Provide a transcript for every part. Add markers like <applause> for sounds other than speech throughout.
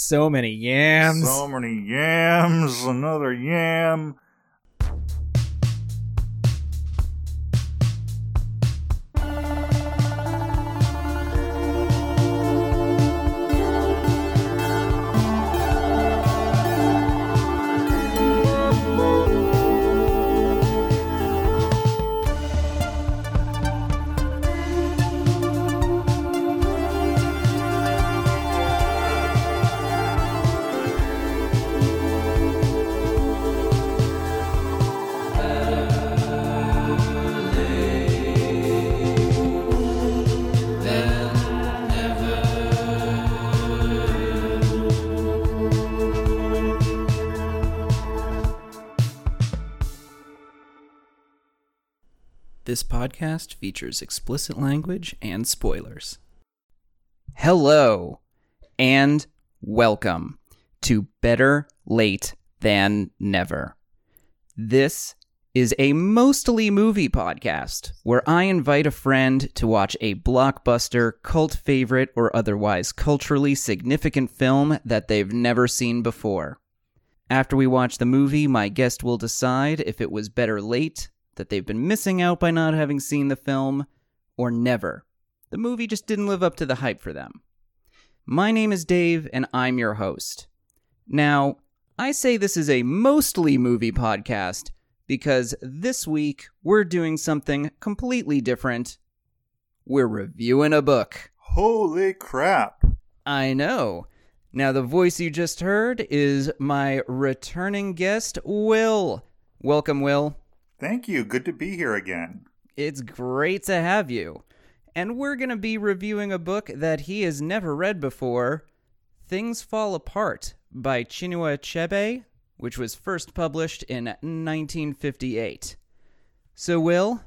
So many yams. So many yams. Another yam. Podcast features explicit language and spoilers. Hello and welcome to Better Late Than Never. This is a mostly movie podcast where I invite a friend to watch a blockbuster, cult favorite, or otherwise culturally significant film that they've never seen before. After we watch the movie, my guest will decide if it was better late, that they've been missing out by not having seen the film, or never. The movie just didn't live up to the hype for them. My name is Dave, and I'm your host. Now, I say this is a mostly movie podcast because this week we're doing something completely different. We're reviewing a book. Holy crap. I know. Now, the voice you just heard is my returning guest, Will. Welcome, Will. Thank you. Good to be here again. It's great to have you. And we're going to be reviewing a book that he has never read before Things Fall Apart by Chinua Achebe, which was first published in 1958. So, Will,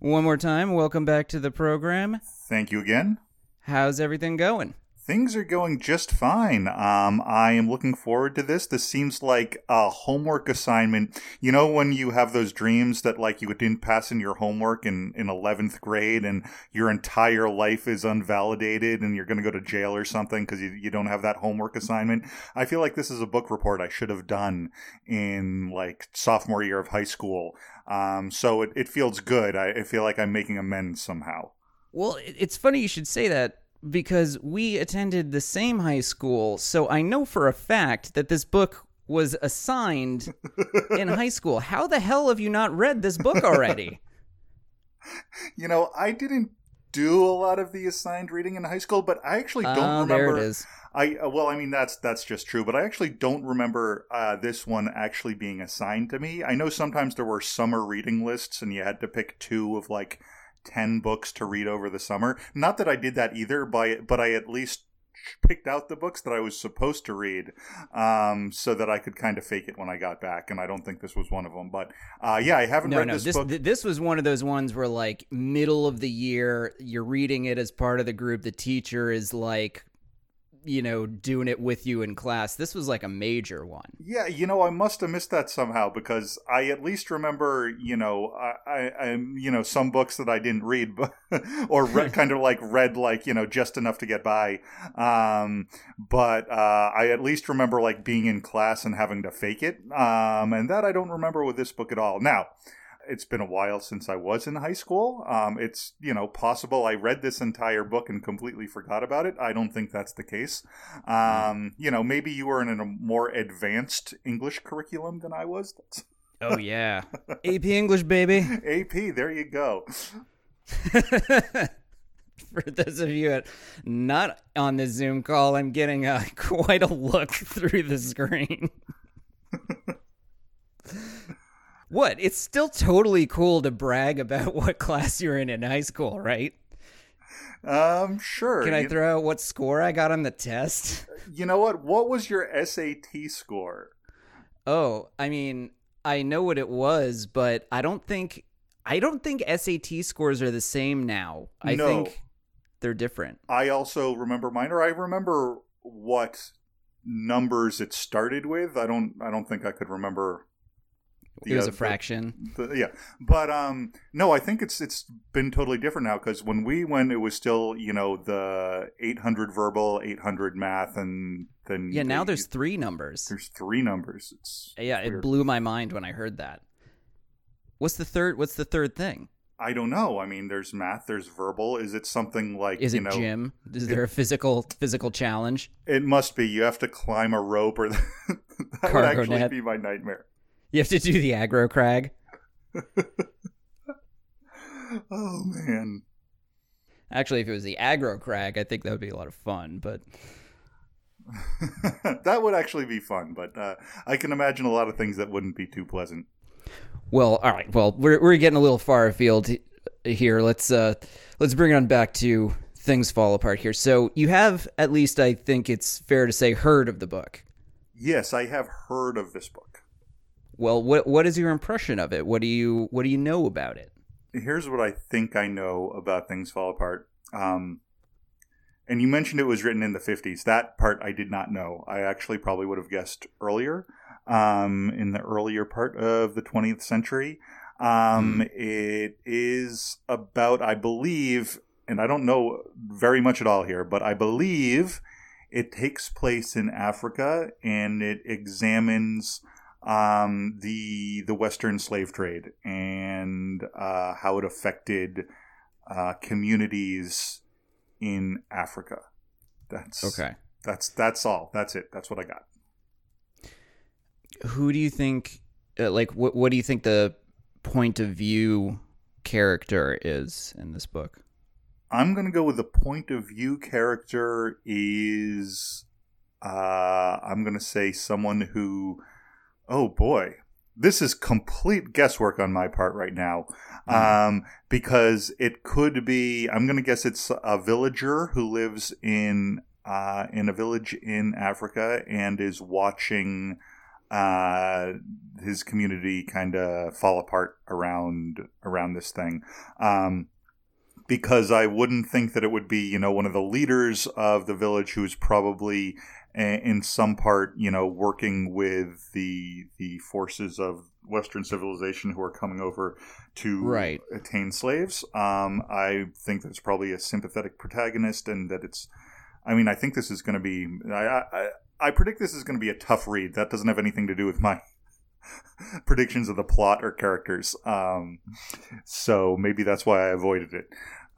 one more time, welcome back to the program. Thank you again. How's everything going? Things are going just fine. Um, I am looking forward to this. This seems like a homework assignment. You know, when you have those dreams that like you didn't pass in your homework in, in 11th grade and your entire life is unvalidated and you're going to go to jail or something because you, you don't have that homework assignment. I feel like this is a book report I should have done in like sophomore year of high school. Um, so it, it feels good. I, I feel like I'm making amends somehow. Well, it's funny you should say that because we attended the same high school, so I know for a fact that this book was assigned in <laughs> high school. How the hell have you not read this book already? <laughs> You know, I didn't do a lot of the assigned reading in high school, but I actually don't Oh, remember. there it is. I uh, well, I mean that's that's just true, but I actually don't remember uh, this one actually being assigned to me. I know sometimes there were summer reading lists, and you had to pick two of like ten books to read over the summer. Not that I did that either, but but I at least picked out the books that I was supposed to read, um, so that I could kind of fake it when I got back. And I don't think this was one of them. But uh, yeah, I haven't No, read no, this, this book. th- this was one of those ones where like middle of the year, you're reading it as part of the group. The teacher is like, you know, doing it with you in class. This was like a major one. Yeah, you know, I must have missed that somehow because I at least remember, you know, I, I, I you know, some books that I didn't read, but <laughs> or read, <laughs> kind of like read like you know just enough to get by. Um, but uh, I at least remember like being in class and having to fake it, um, and that I don't remember with this book at all. Now. It's been a while since I was in high school. Um, it's you know possible I read this entire book and completely forgot about it. I don't think that's the case. Um, you know, maybe you were in a more advanced English curriculum than I was. Oh <laughs> yeah, AP English, baby. AP, there you go. <laughs> For those of you at, not on the Zoom call, I'm getting uh, <laughs> quite a look through the screen. What? It's still totally cool to brag about <laughs> what class you're in in high school, right? Um, sure. Can I you, throw out what score I got on the test? <laughs> you know what? What was your SAT score? Oh, I mean, I know what it was, but I don't think I don't think SAT scores are the same now. I No. think they're different. I also remember mine, or I remember what numbers it started with. I don't. I don't think I could remember it was a fraction. The, the, yeah, but um, no, I think it's it's been totally different now because when we went, it was still you know the 800 verbal, 800 math, and then yeah. Now there's three numbers. There's three numbers. It's yeah. Weird. It blew my mind when I heard that. What's the third? What's the third thing? I don't know. I mean, there's math, there's verbal. Is it something like is it know, gym? Is there a physical physical challenge? It must be. You have to climb a rope, or <laughs> that Cargo would actually net. be my nightmare. You have to do the aggro crag. <laughs> oh man. Actually, if it was the aggro crag, I think that would be a lot of fun. But <laughs> that would actually be fun. But uh, I can imagine a lot of things that wouldn't be too pleasant. Well, all right. Well, we're we're getting a little far afield here. Let's uh let's bring it on back to things fall apart here. So you have at least I think it's fair to say heard of the book. Yes, I have heard of this book. Well, what what is your impression of it? What do you what do you know about it? Here's what I think I know about things fall apart. Um, and you mentioned it was written in the 50s. That part I did not know. I actually probably would have guessed earlier um, in the earlier part of the 20th century. Um, mm. It is about, I believe, and I don't know very much at all here, but I believe it takes place in Africa and it examines um, the the Western slave trade and uh, how it affected uh, communities in Africa. That's okay. That's that's all. That's it. That's what I got who do you think uh, like what what do you think the point of view character is in this book? I'm going to go with the point of view character is uh I'm going to say someone who oh boy, this is complete guesswork on my part right now. Mm. Um, because it could be, I'm going to guess it's a villager who lives in, uh, in a village in Africa and is watching uh, his community kind of fall apart around around this thing. Um, because I wouldn't think that it would be, you know, one of the leaders of the village who's probably in some part, you know, working with the the forces of Western civilization who are coming over to right. attain slaves. Um, I think that's probably a sympathetic protagonist, and that it's. I mean, I think this is going to be. I, I I predict this is going to be a tough read. That doesn't have anything to do with my <laughs> predictions of the plot or characters. Um, so maybe that's why I avoided it.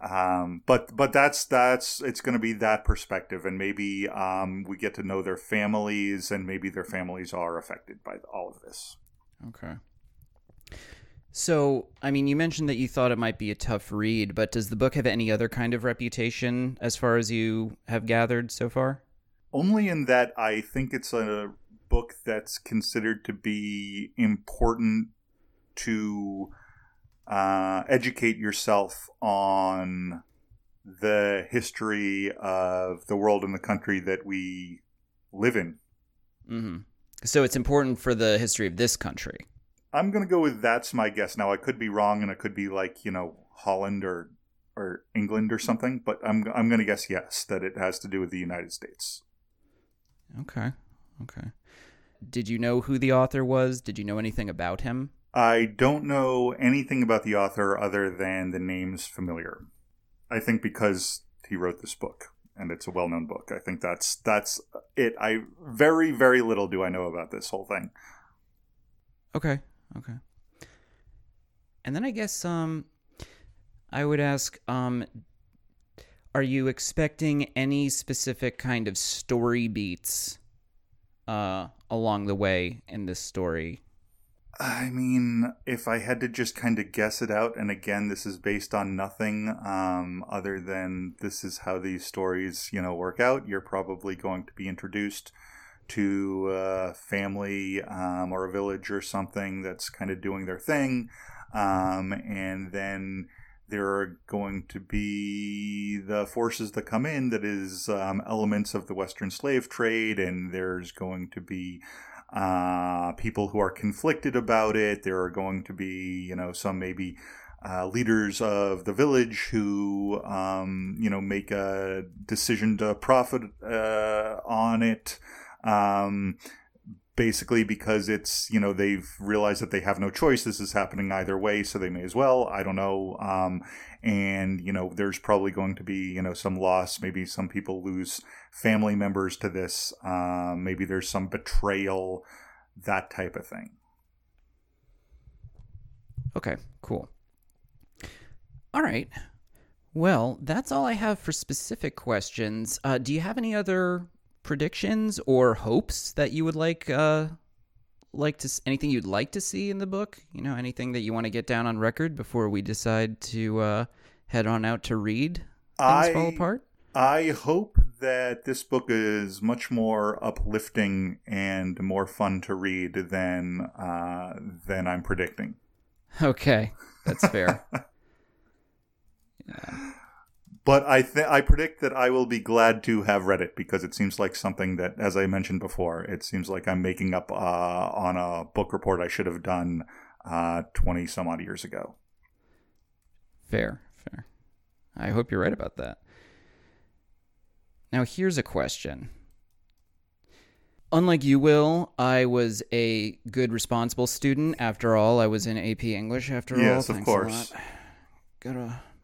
Um, but but that's that's it's going to be that perspective, and maybe um, we get to know their families, and maybe their families are affected by all of this. Okay. So, I mean, you mentioned that you thought it might be a tough read, but does the book have any other kind of reputation as far as you have gathered so far? only in that I think it's a book that's considered to be important to uh, educate yourself on the history of the world and the country that we live in. Mm-hmm. So it's important for the history of this country. I'm going to go with that's my guess. Now I could be wrong, and it could be like you know Holland or or England or something, but I'm I'm going to guess yes that it has to do with the United States. Okay. Okay. Did you know who the author was? Did you know anything about him? I don't know anything about the author other than the name's familiar. I think because he wrote this book and it's a well-known book. I think that's that's it. I very very little do I know about this whole thing. Okay. Okay. And then I guess um I would ask um are you expecting any specific kind of story beats uh, along the way in this story? I mean, if I had to just kind of guess it out, and again, this is based on nothing um, other than this is how these stories, you know, work out. You're probably going to be introduced to a family um, or a village or something that's kind of doing their thing, um, and then there are going to be the forces that come in that is um, elements of the Western slave trade, and there's going to be uh, people who are conflicted about it. There are going to be, you know, some maybe uh, leaders of the village who, um, you know, make a decision to profit uh, on it. Um, basically because it's you know they've realized that they have no choice this is happening either way so they may as well i don't know um, and you know there's probably going to be you know some loss maybe some people lose family members to this um, maybe there's some betrayal that type of thing Okay, cool. All right. Well, that's all I have for specific questions. Uh, do you have any other predictions or hopes that you would like uh, like to anything you'd like to see in the book? You know, anything that you want to get down on record before we decide to uh, head on out to read things I- fall apart? I hope that this book is much more uplifting and more fun to read than uh, than I'm predicting. Okay, that's fair. <laughs> But I th- I predict that I will be glad to have read it because it seems like something that, as I mentioned before, it seems like I'm making up uh, on a book report I should have done twenty some odd years ago. Fair, fair. I hope you're right about that. Now, here's a question. Unlike you, Will, I was a good, responsible student. After all, I was in AP English. After all, Yes, of course. lot.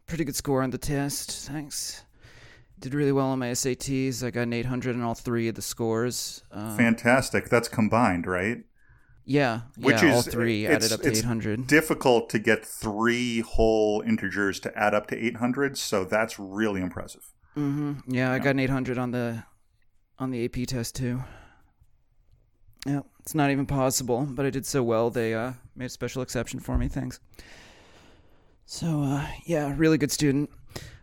Pretty good score on the test. Thanks. Did really well on my SATs. I got an 800 on all three of the scores. Uh, Fantastic. That's combined, right? yeah, Which yeah, all is three added up to it's 800. Difficult to get three whole integers to add up to 800, so that's really impressive. hmm Yeah, I got an 800 on the on the AP test too. Yeah, it's not even possible, but I did so well they uh, made a special exception for me. Thanks. So uh, yeah, really good student.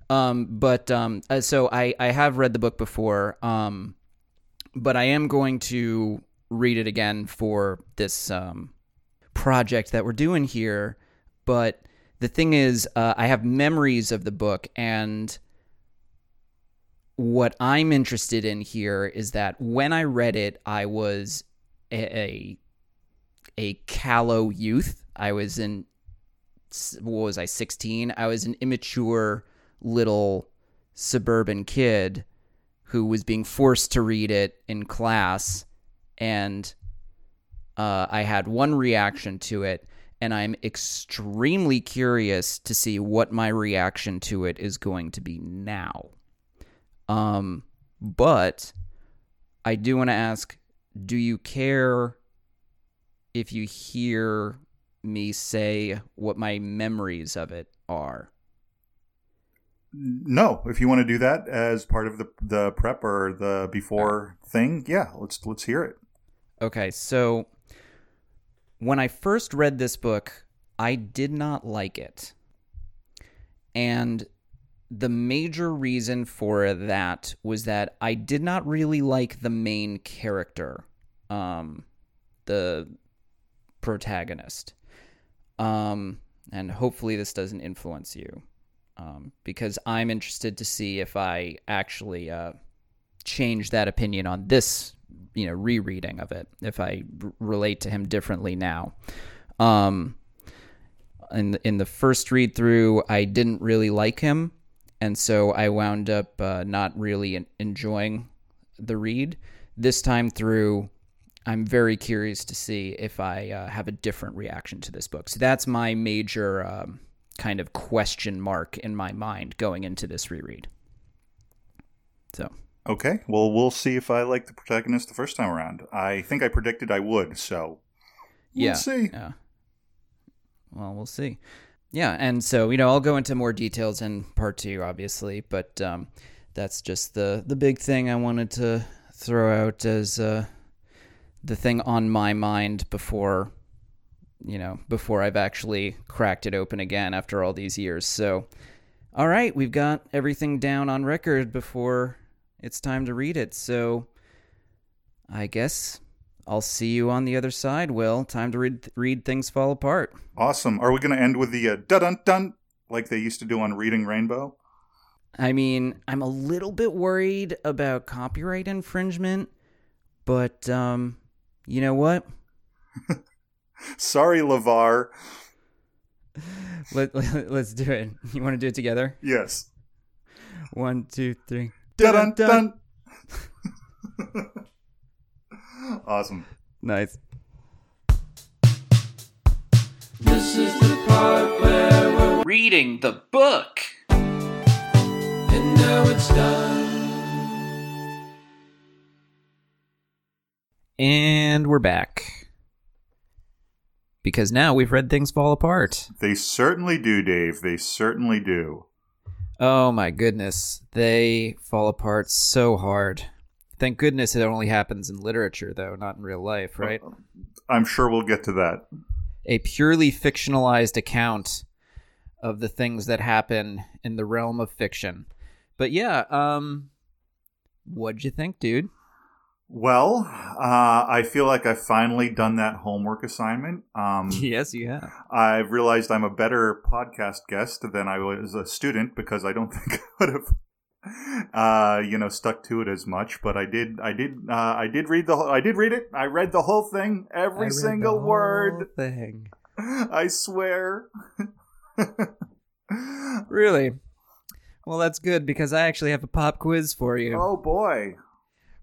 Um, but um, uh, so I I have read the book before. Um, but I am going to read it again for this um, project that we're doing here. But the thing is, uh, I have memories of the book and what I'm interested in here is that when I read it, I was a a, a callow youth. I was in what was I 16? I was an immature little suburban kid who was being forced to read it in class, and uh, I had one reaction to it. And I'm extremely curious to see what my reaction to it is going to be now. Um, but I do want to ask do you care if you hear me say what my memories of it are? No, if you want to do that as part of the the prep or the before thing, yeah, let's let's hear it. Okay, so when I first read this book, I did not like it. And the major reason for that was that I did not really like the main character, um, the protagonist. Um, and hopefully this doesn't influence you, um, because I'm interested to see if I actually uh, change that opinion on this, you know, rereading of it. If I r- relate to him differently now. Um, in in the first read through, I didn't really like him, and so I wound up uh, not really enjoying the read. This time through, I'm very curious to see if I uh, have a different reaction to this book. So that's my major um, kind of question mark in my mind going into this reread. So Okay, well, we'll see if I like the protagonist the first time around. I think I predicted I would, so we'll yeah, see. Yeah. Well, we'll see. Yeah, and so you know, I'll go into more details in part two, obviously, but um, that's just the the big thing I wanted to throw out as uh, the thing on my mind before you know before I've actually cracked it open again after all these years. So, all right, we've got everything down on record before it's time to read it. So, I guess I'll see you on the other side, Will. Time to read read things fall apart. Awesome. Are we going to end with the uh, dun dun dun like they used to do on Reading Rainbow? I mean, I'm a little bit worried about copyright infringement, but um, you know what? <laughs> Sorry, LeVar. Let, <laughs> let us do it. You want to do it together? Yes. One, two, three. Dun dun dun. awesome. Nice. This is the part where we're Reading the book. and now it's done. And we're back. Because now we've read Things Fall Apart. They certainly do, Dave. They certainly do. Oh my goodness. They fall apart so hard. Thank goodness it only happens in literature, though, not in real life, right? I'm sure we'll get to that. A purely fictionalized account of the things that happen in the realm of fiction. But yeah, um, what'd you think, dude? Well, uh, I feel like I've finally done that homework assignment. Um, <laughs> Yes, you have. I've realized I'm a better podcast guest than I was a student because I don't <laughs> think I would have, uh, you know, stuck to it as much. But I did, I did, uh, I did read the, whole, I did read it. I read the whole thing, every single word. thing. <laughs> I swear. Really? Well, that's good because I actually have a pop quiz for you. oh boy,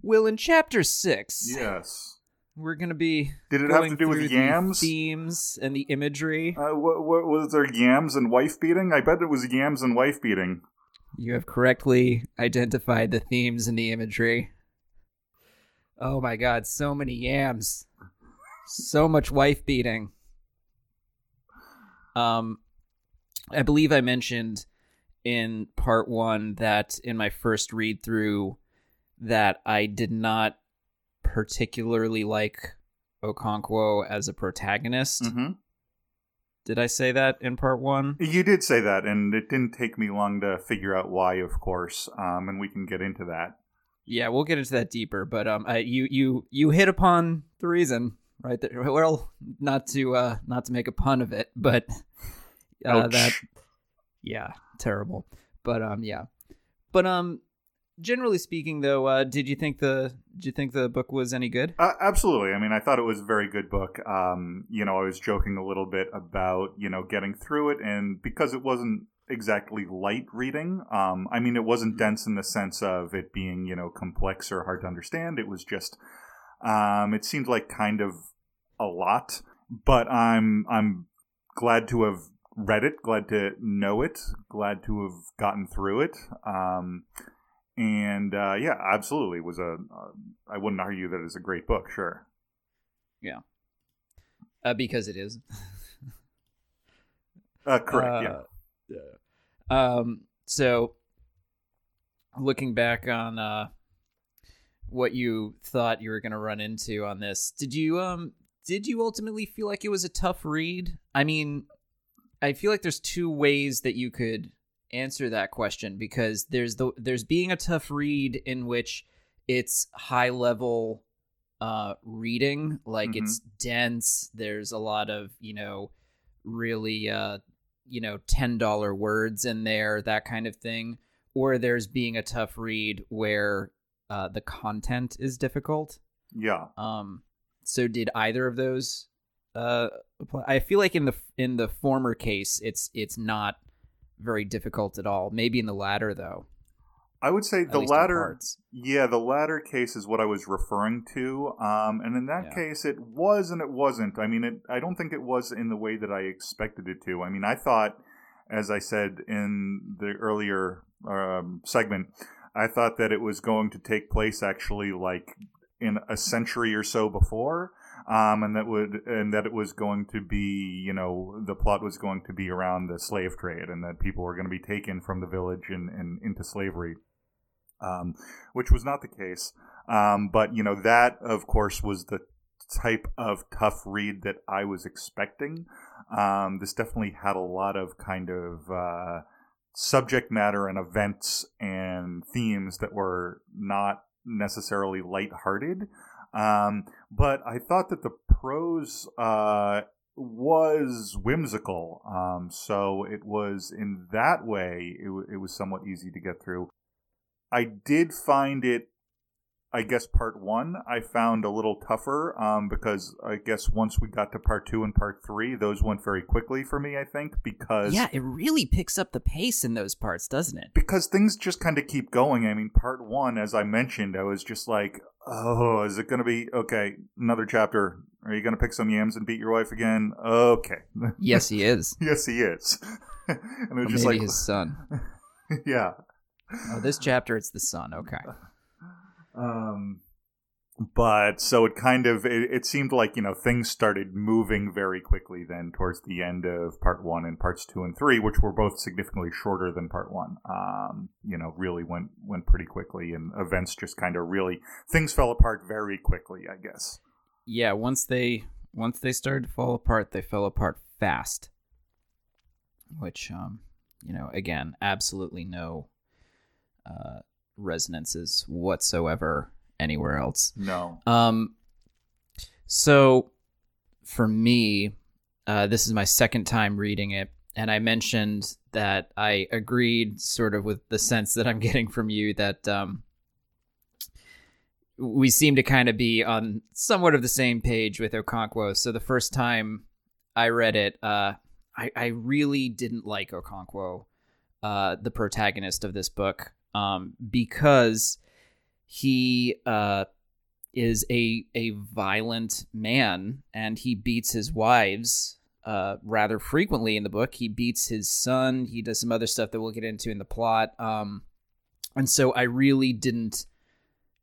Will, in chapter six, yes. we're going to be. Did it have to do with through the yams? themes, and the imagery. Uh, what, what was there? Yams and wife beating? I bet it was yams and wife beating. You have correctly identified the themes and the imagery. Oh my god, so many yams. So much wife beating. Um I believe I mentioned in part 1 that in my first read through that I did not particularly like Okonkwo as a protagonist. hmm Did I say that in part 1? You did say that, and it didn't take me long to figure out why, of course. Um, and we can get into that. Yeah, we'll get into that deeper, but um, I, you you you hit upon the reason right there. Well, not to uh, not to make a pun of it, but uh, that yeah, terrible. But um, yeah, but um, generally speaking, though, uh, did you think the did you think the book was any good? Uh, absolutely. I mean, I thought it was a very good book. Um, you know, I was joking a little bit about you know getting through it, and because it wasn't exactly light reading. Um, I mean, it wasn't dense in the sense of it being you know complex or hard to understand. It was just, um, it seemed like kind of a lot. But I'm I'm glad to have read it, glad to know it, glad to have gotten through it. And uh, yeah, absolutely, was a. Uh, I wouldn't argue that it's a great book. Sure. Yeah, uh, because it is. <laughs> Uh, correct. yeah. yeah. Um. So, looking back on uh, what you thought you were going to run into on this, did you um did you ultimately feel like it was a tough read? I mean, I feel like there's two ways that you could answer that question because there's the there's being a tough read in which it's high level uh reading like Mhm. it's dense there's a lot of you know really uh you know $10 words in there that kind of thing or there's being a tough read where uh the content is difficult Yeah. um, so did either of those uh apply? I feel like in the in the former case, it's it's not very difficult at all. Maybe in the latter, though. I would say at the latter. Yeah, the latter case is what I was referring to. Um, and in that Yeah. case, it was and it wasn't. I mean, it, I don't think it was in the way that I expected it to. I mean, I thought, as I said in the earlier um, segment, I thought that it was going to take place actually like in a century or so before. Um, and that would, and that it was going to be, you know, the plot was going to be around the slave trade, and that people were going to be taken from the village and, and into slavery um, which was not the case. Um, but you know that, of course, was the type of tough read that I was expecting. Um, this definitely had a lot of kind of uh, subject matter and events and themes that were not necessarily lighthearted. Um, but I thought that the prose uh, was whimsical. Um, so it was in that way, it, w- it was somewhat easy to get through. I did find it, I guess, part one, I found a little tougher um, because I guess once we got to part two and part three, those went very quickly for me, I think, because. Yeah, it really picks up the pace in those parts, doesn't it? because things just kind of keep going. I mean, part one, as I mentioned, I was just like, Oh, is it going to be okay? Another chapter. Are you going to pick some yams and beat your wife again? Okay. Yes, he is. <laughs> yes, he is. <laughs> and Or it's just maybe like, his son. <laughs> yeah. Oh, this chapter it's the son. Okay. Um, but so it kind of it, it seemed like you know things started moving very quickly then towards the end of part one and parts two and three, which were both significantly shorter than part one. Um, you know, really went went pretty quickly, and events just kind of really things fell apart very quickly. I guess. Yeah, once they once they started to fall apart, they fell apart fast. Which um, you know, again, absolutely no uh resonances whatsoever anywhere else. No. Um, so for me, uh, this is my second time reading it, and I mentioned that I agreed sort of with the sense that I'm <laughs> getting from you that um, we seem to kind of be on somewhat of the same page with Okonkwo. So the first time I read it, uh, I, I really didn't like Okonkwo, uh, the protagonist of this book, um, because he uh, is a a violent man and he beats his wives uh, rather frequently in the book. He beats his son. He does some other stuff that we'll get into in the plot. Um, and so I really didn't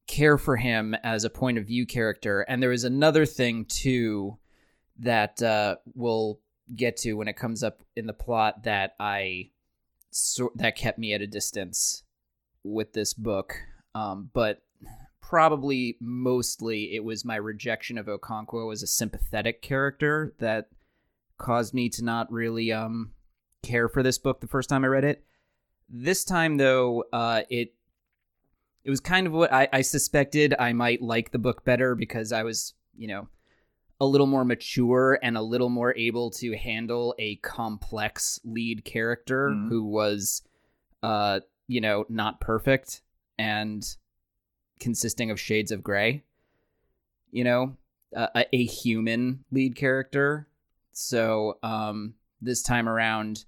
care for him as a point of view character. And there was another thing too that uh, we'll get to when it comes up in the plot that I so that kept me at a distance with this book. Um, but probably mostly it was my rejection of Okonkwo as a sympathetic character that caused me to not really um care for this book the first time I read it. This time though, uh it it was kind of what I, I suspected I might like the book better because I was, you know, a little more mature and a little more able to handle a complex lead character Mhm. who was uh, you know, not perfect and consisting of shades of gray. You know, a, a human lead character. So um, this time around,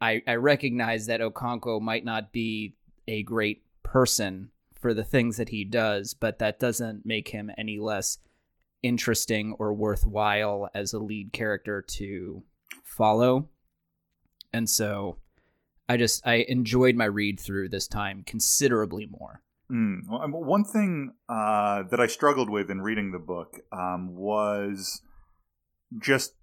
I, I recognize that Okonkwo might not be a great person for the things that he does, but that doesn't make him any less interesting or worthwhile as a lead character to follow. And so I just I enjoyed my read through this time considerably more. Mm. Well, um, one thing uh, that I struggled with in reading the book um, was just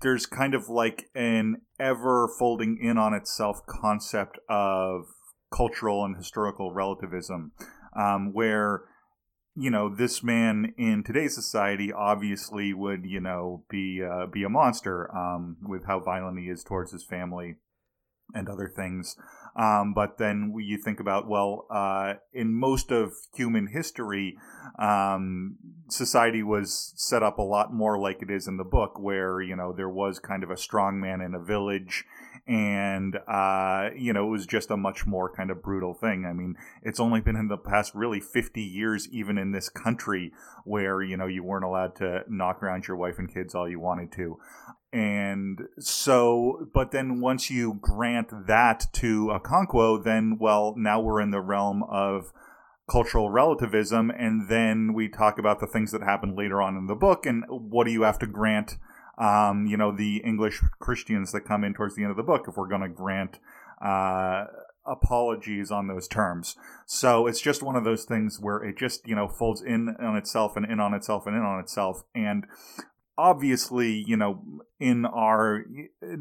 there's kind of like an ever folding in on itself concept of cultural and historical relativism, um, where you know this man in today's society obviously would you know be uh, be a monster um, with how violent he is towards his family and other things. Um, but then you think about, well, uh, in most of human history, um, society was set up a lot more like it is in the book, where, you know, there was kind of a strong man in a village. And, uh, you know, it was just a much more kind of brutal thing. I mean, it's only been in the past really 50 years, even in this country, where, you know, you weren't allowed to knock around your wife and kids all you wanted to and so but then once you grant that to Okonkwo then well now we're in the realm of cultural relativism. And then we talk about the things that happen later on in the book. And what do you have to grant um, you know the english christians that come in towards the end of the book if we're going to grant uh, apologies on those terms? So it's just one of those things where it just you know folds in on itself and in on itself and in on itself. And obviously, you know, in our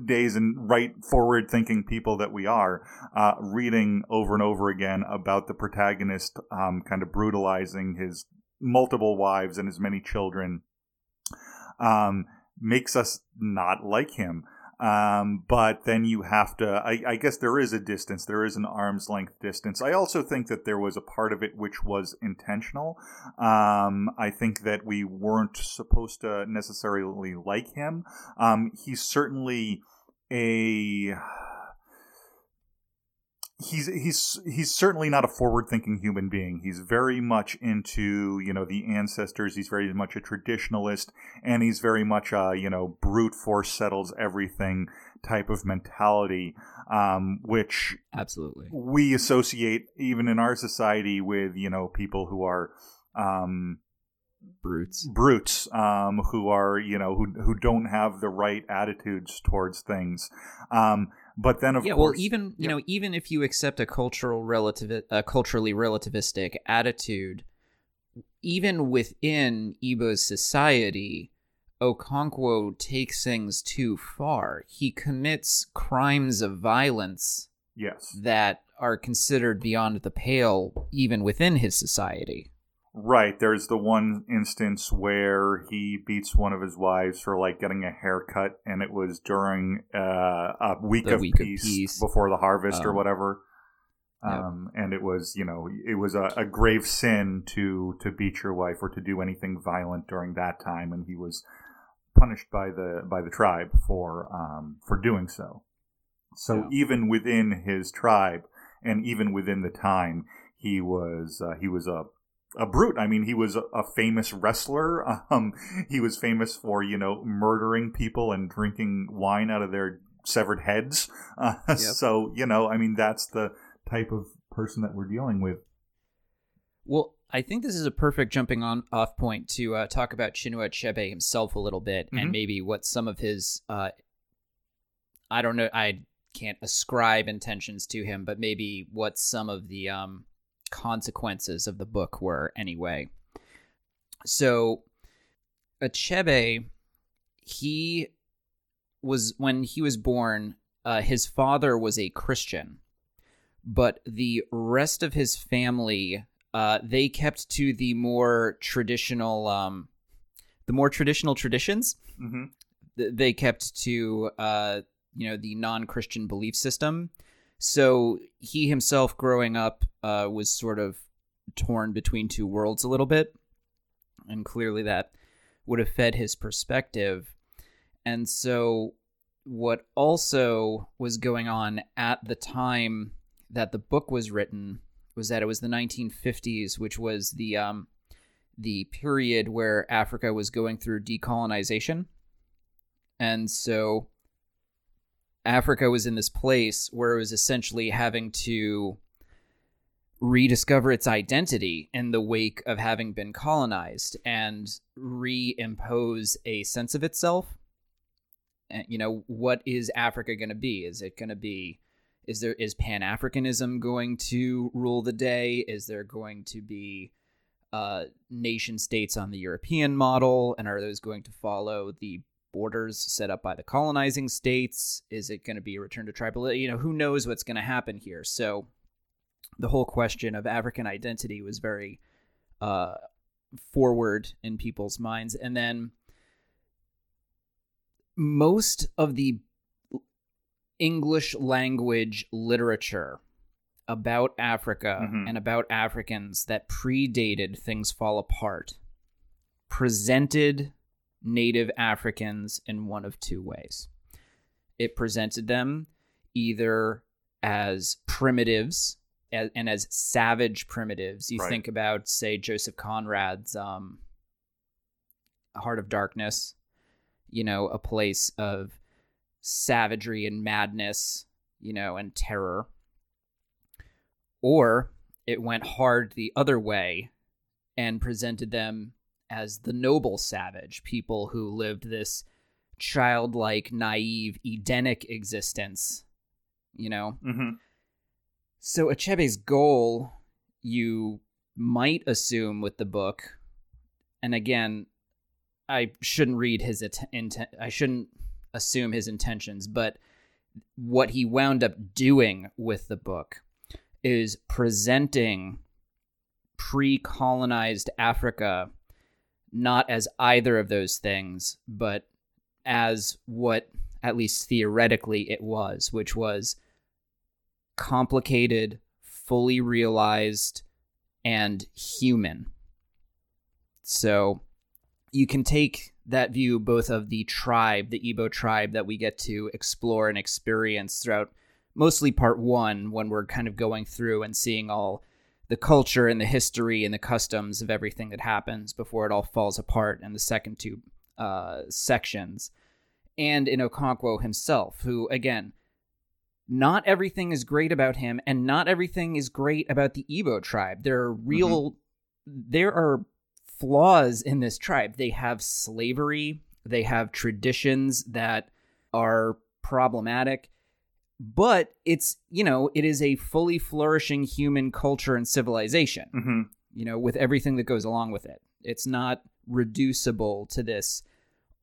days and right forward thinking people that we are, uh, reading over and over again about the protagonist um, kind of brutalizing his multiple wives and his many children um, makes us not like him. Um, but then you have to, I, I guess there is a distance, there is an arm's length distance. I also think that there was a part of it which was intentional. Um, I think that we weren't supposed to necessarily like him. Um, he's certainly a he's he's he's certainly not a forward thinking human being. He's very much into you know the ancestors. He's very much a traditionalist, and he's very much a you know brute force settles everything type of mentality, um, which Absolutely. we associate even in our society with you know people who are um, Brutes. brutes um, who are you know who who don't have the right attitudes towards things. Um, but then of yeah, course, well, even you Yep. know, even if you accept a cultural relative, a culturally relativistic attitude, even within Igbo's society, Okonkwo takes things too far. He commits crimes of violence yes, that are considered beyond the pale, even within his society. Right. There's the one instance where he beats one of his wives for like getting a haircut, and it was during uh, a week, The of, week of peace peace. before the harvest or Um, whatever. Yep. Um, and it was, you know, it was a, a grave sin to to beat your wife or to do anything violent during that time, and he was punished by the by the tribe for um, for doing so. So Yeah. even within his tribe, and even within the time, he was uh, he was a a brute. I mean, he was a, a famous wrestler. <laughs> Um, he was famous for you know murdering people and drinking wine out of their severed heads. <laughs> Uh, So you know, I mean, that's the type of person that we're dealing with. Well, I think this is a perfect jumping on off point to uh, talk about Chinua Achebe himself a little bit, Mhm. and maybe what some of his uh, I don't know, I can't ascribe intentions to him, but maybe what some of the um, consequences of the book were anyway. So, Achebe, he was when he was born. Uh, his father was a Christian, but the rest of his family uh, they kept to the more traditional um, the more traditional traditions hmm they kept to uh, you know the non-christian belief system so he himself growing up uh, was sort of torn between two worlds a little bit and clearly that would have fed his perspective and so what also was going on at the time that the book was written was that it was the 1950s which was the um, the period where Africa was going through decolonization. And so Africa was in this place where it was essentially having to rediscover its identity in the wake of having been colonized and reimpose a sense of itself. And, you know, what is Africa going to be? Is it going to be is there is Pan Africanism going to rule the day? Is there going to be uh, nation states on the European model, and are those going to follow the borders set up by the colonizing states? Is it going to be a return to tribal? You know, who knows what's going to happen here? So, the whole question of African identity was very uh, forward in people's minds, and then most of the English language literature about Africa Mhm. and about Africans that predated Things Fall Apart presented Native Africans in one of two ways. It presented them either as primitives a- and as savage primitives. You Right. think about, say, Joseph Conrad's um, Heart of Darkness, you know, a place of savagery and madness, you know, and terror. Or it went hard the other way and presented them as the noble savage, people who lived this childlike, naive, Edenic existence, you know? hmm So Achebe's goal, you might assume with the book, and again, I shouldn't read his int- intent. I shouldn't assume his intentions, but what he wound up doing with the book is presenting pre-colonized Africa not as either of those things, but as what at least theoretically it was, which was complicated, fully realized, and human. So you can take that view both of the tribe, the Igbo tribe that we get to explore and experience throughout mostly part one when we're kind of going through and seeing all the culture and the history and the customs of everything that happens before it all falls apart in the second two uh, sections. And in Okonkwo himself, who, again, not everything is great about him, and not everything is great about the Igbo tribe. There are real there are flaws in this tribe. They have slavery, they have traditions that are problematic, but it's, you know, it is a fully flourishing human culture and civilization, hmm you know, with everything that goes along with it. It's not reducible to this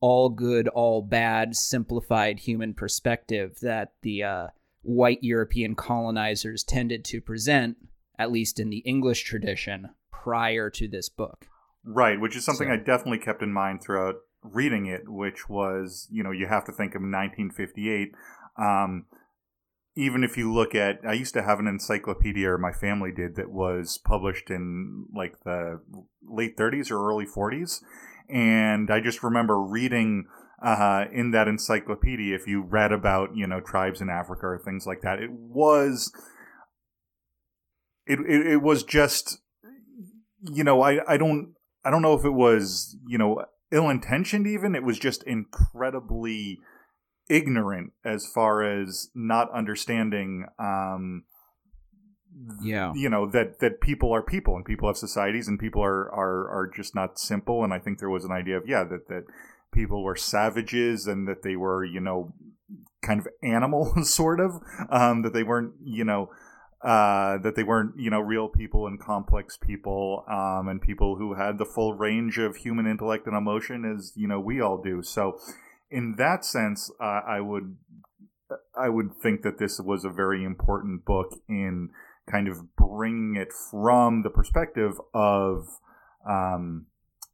all good, all bad, simplified human perspective that the uh, white European colonizers tended to present, at least in the English tradition, prior to this book. Right, which is something So- I definitely kept in mind throughout reading it, which was, you know, you have to think of 1958. Um, even if you look at, I used to have an encyclopedia, or my family did, that was published in like the late 30s or early 40s. And I just remember reading uh, in that encyclopedia, if you read about, you know, tribes in Africa or things like that, it was. It, it, it was just you know I, I don't I don't know if it was, you know, ill intentioned even. It was just incredibly ignorant as far as not understanding um Yeah. you know that that people are people and people have societies and people are are are just not simple and I think there was an idea of yeah that that people were savages and that they were you know kind of animals <laughs> sort of um that they weren't you know uh, that they weren't, you know, real people and complex people, um, and people who had the full range of human intellect and emotion as you know we all do. So, in that sense, uh, I would, I would think that this was a very important book in kind of bringing it from the perspective of, um,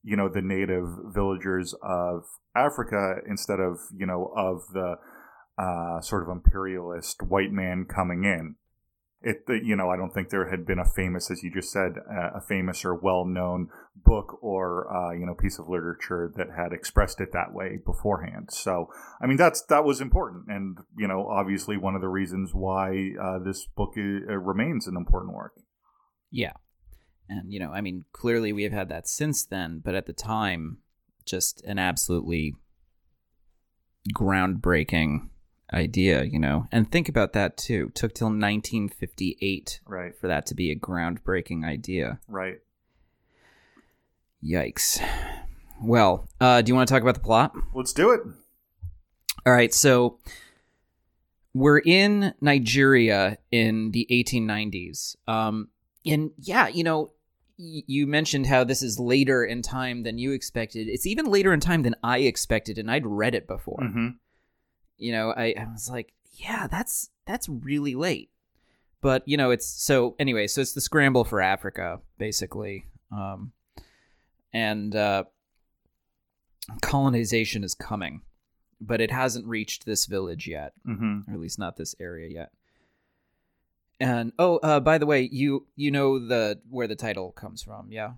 you know, the native villagers of Africa instead of you know of the uh, sort of imperialist white man coming in it you know i don't think there had been a famous as you just said uh, a famous or well-known book or uh, you know piece of literature that had expressed it that way beforehand. So i mean that's that was important. And you know obviously one of the reasons why uh, this book i uh, remains an important work. Yeah. And, you know, I mean, clearly we have had that since then, but at the time, just an absolutely groundbreaking idea, you know. And think about that too. took till 1958 right for that to be a groundbreaking idea. right Yikes. Well, uh, do you want to talk about the plot? let's do it All right, so we're in Nigeria in the 1890s. Um, and yeah, you know, y- you mentioned how this is later in time than you expected. It's even later in time than I expected, and I'd read it before. hmm You know, I, I was like, yeah, that's that's really late. But you know, it's so anyway. So it's the scramble for Africa, basically, um, and uh, colonization is coming, but it hasn't reached this village yet, hmm or at least not this area yet. And oh, uh, by the way, you you know the where the title comes from, yeah?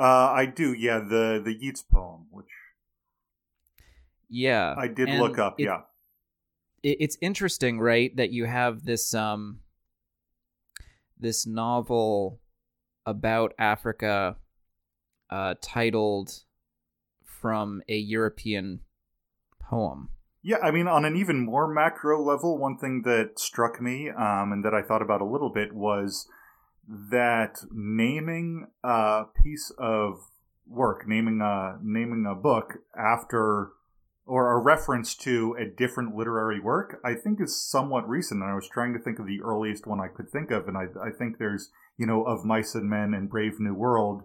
uh, i do yeah the the yeats poem which Yeah, i did and look up it- yeah it's interesting, right, that you have this um this novel about Africa uh titled from a European poem. Yeah, I mean, on an even more macro level, one thing that struck me um, and that I thought about a little bit was that naming a piece of work, naming a naming a book after or a reference to a different literary work, I think is somewhat recent. And I was trying to think of the earliest one I could think of, and I, I think there's you know of Mice and Men and Brave New World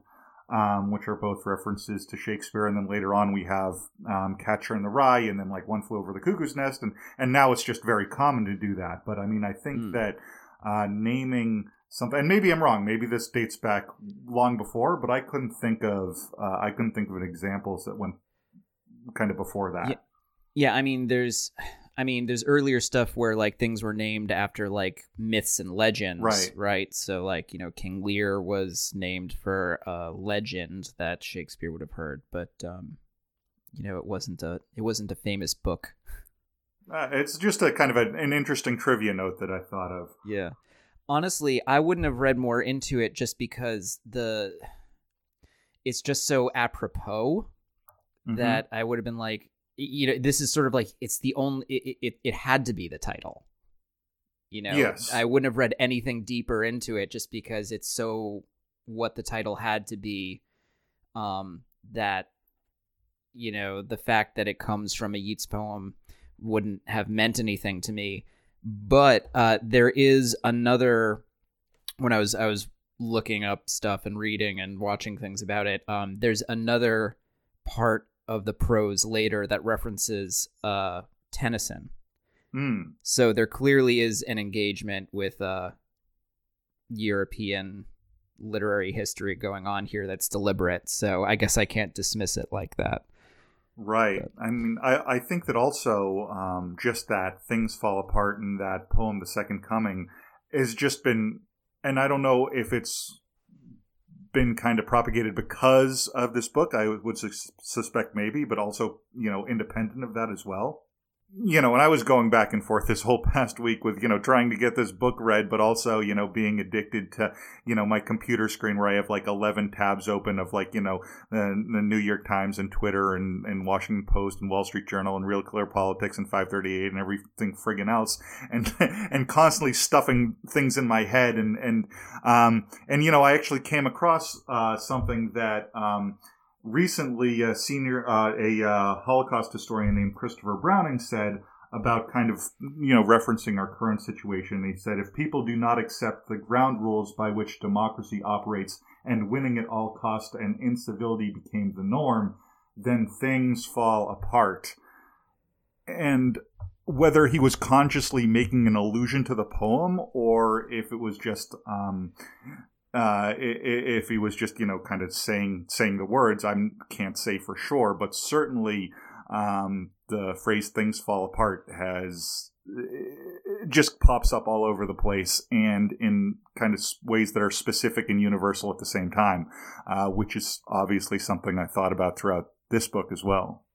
um, which are both references to Shakespeare. And then later on, we have um, Catcher in the Rye, and then like One Flew Over the Cuckoo's Nest, and and now it's just very common to do that. But I mean, I think Mm. that uh, naming something, and maybe I'm wrong, maybe this dates back long before, but I couldn't think of uh, I couldn't think of an example that went kind of before that. Yeah. Yeah, I mean there's <sighs> I mean there's earlier stuff where like things were named after like myths and legends, Right. right? So like, you know, King Lear was named for a legend that Shakespeare would have heard, but um you know, it wasn't a it wasn't a famous book. <laughs> Uh, it's just a kind of a, an interesting trivia note that I thought of. Yeah. Honestly, I wouldn't have read more into it just because the it's just so apropos Mhm. that I would have been like, you know, this is sort of like it's the only it it, it had to be the title. You know, Yes. I wouldn't have read anything deeper into it just because it's so what the title had to be. Um, that you know the fact that it comes from a Yeats poem wouldn't have meant anything to me. But uh, there is another. When I was I was looking up stuff and reading and watching things about it, um, there's another part of the prose later that references uh, Tennyson. Mm. So there clearly is an engagement with uh, European literary history going on here that's deliberate. So I guess I can't dismiss it like that. Right. I mean, I, I think that also um, just that things fall apart in that poem, The Second Coming, has just been, and I don't know if it's been kind of propagated because of this book. I would sus- suspect maybe, but also, you know, independent of that as well you know, and I was going back and forth this whole <laughs> past week with, you know, trying to get this book read, but also, you know, being addicted to, you know, my computer screen where I have like 11 tabs open of like, you know, the, the New York Times and Twitter and, and Washington Post and Wall Street Journal and Real Clear Politics and 538 and everything friggin' else and, <laughs> and constantly stuffing things in my head. And, and, um, and, you know, I actually came across, uh, something that, um, recently a senior uh, a uh, holocaust historian named christopher browning said about kind of you know referencing our current situation. He said if people do not accept the ground rules by which democracy operates and winning at all cost and incivility became the norm then things fall apart. And whether he was consciously making an allusion to the poem or if it was just um, uh, if he was just you know kind of saying saying the words, I can't say for sure, but certainly um, the phrase "things fall apart" has just pops up all over the place and in kind of ways that are specific and universal at the same time, uh, which is obviously something I thought about throughout this book as well.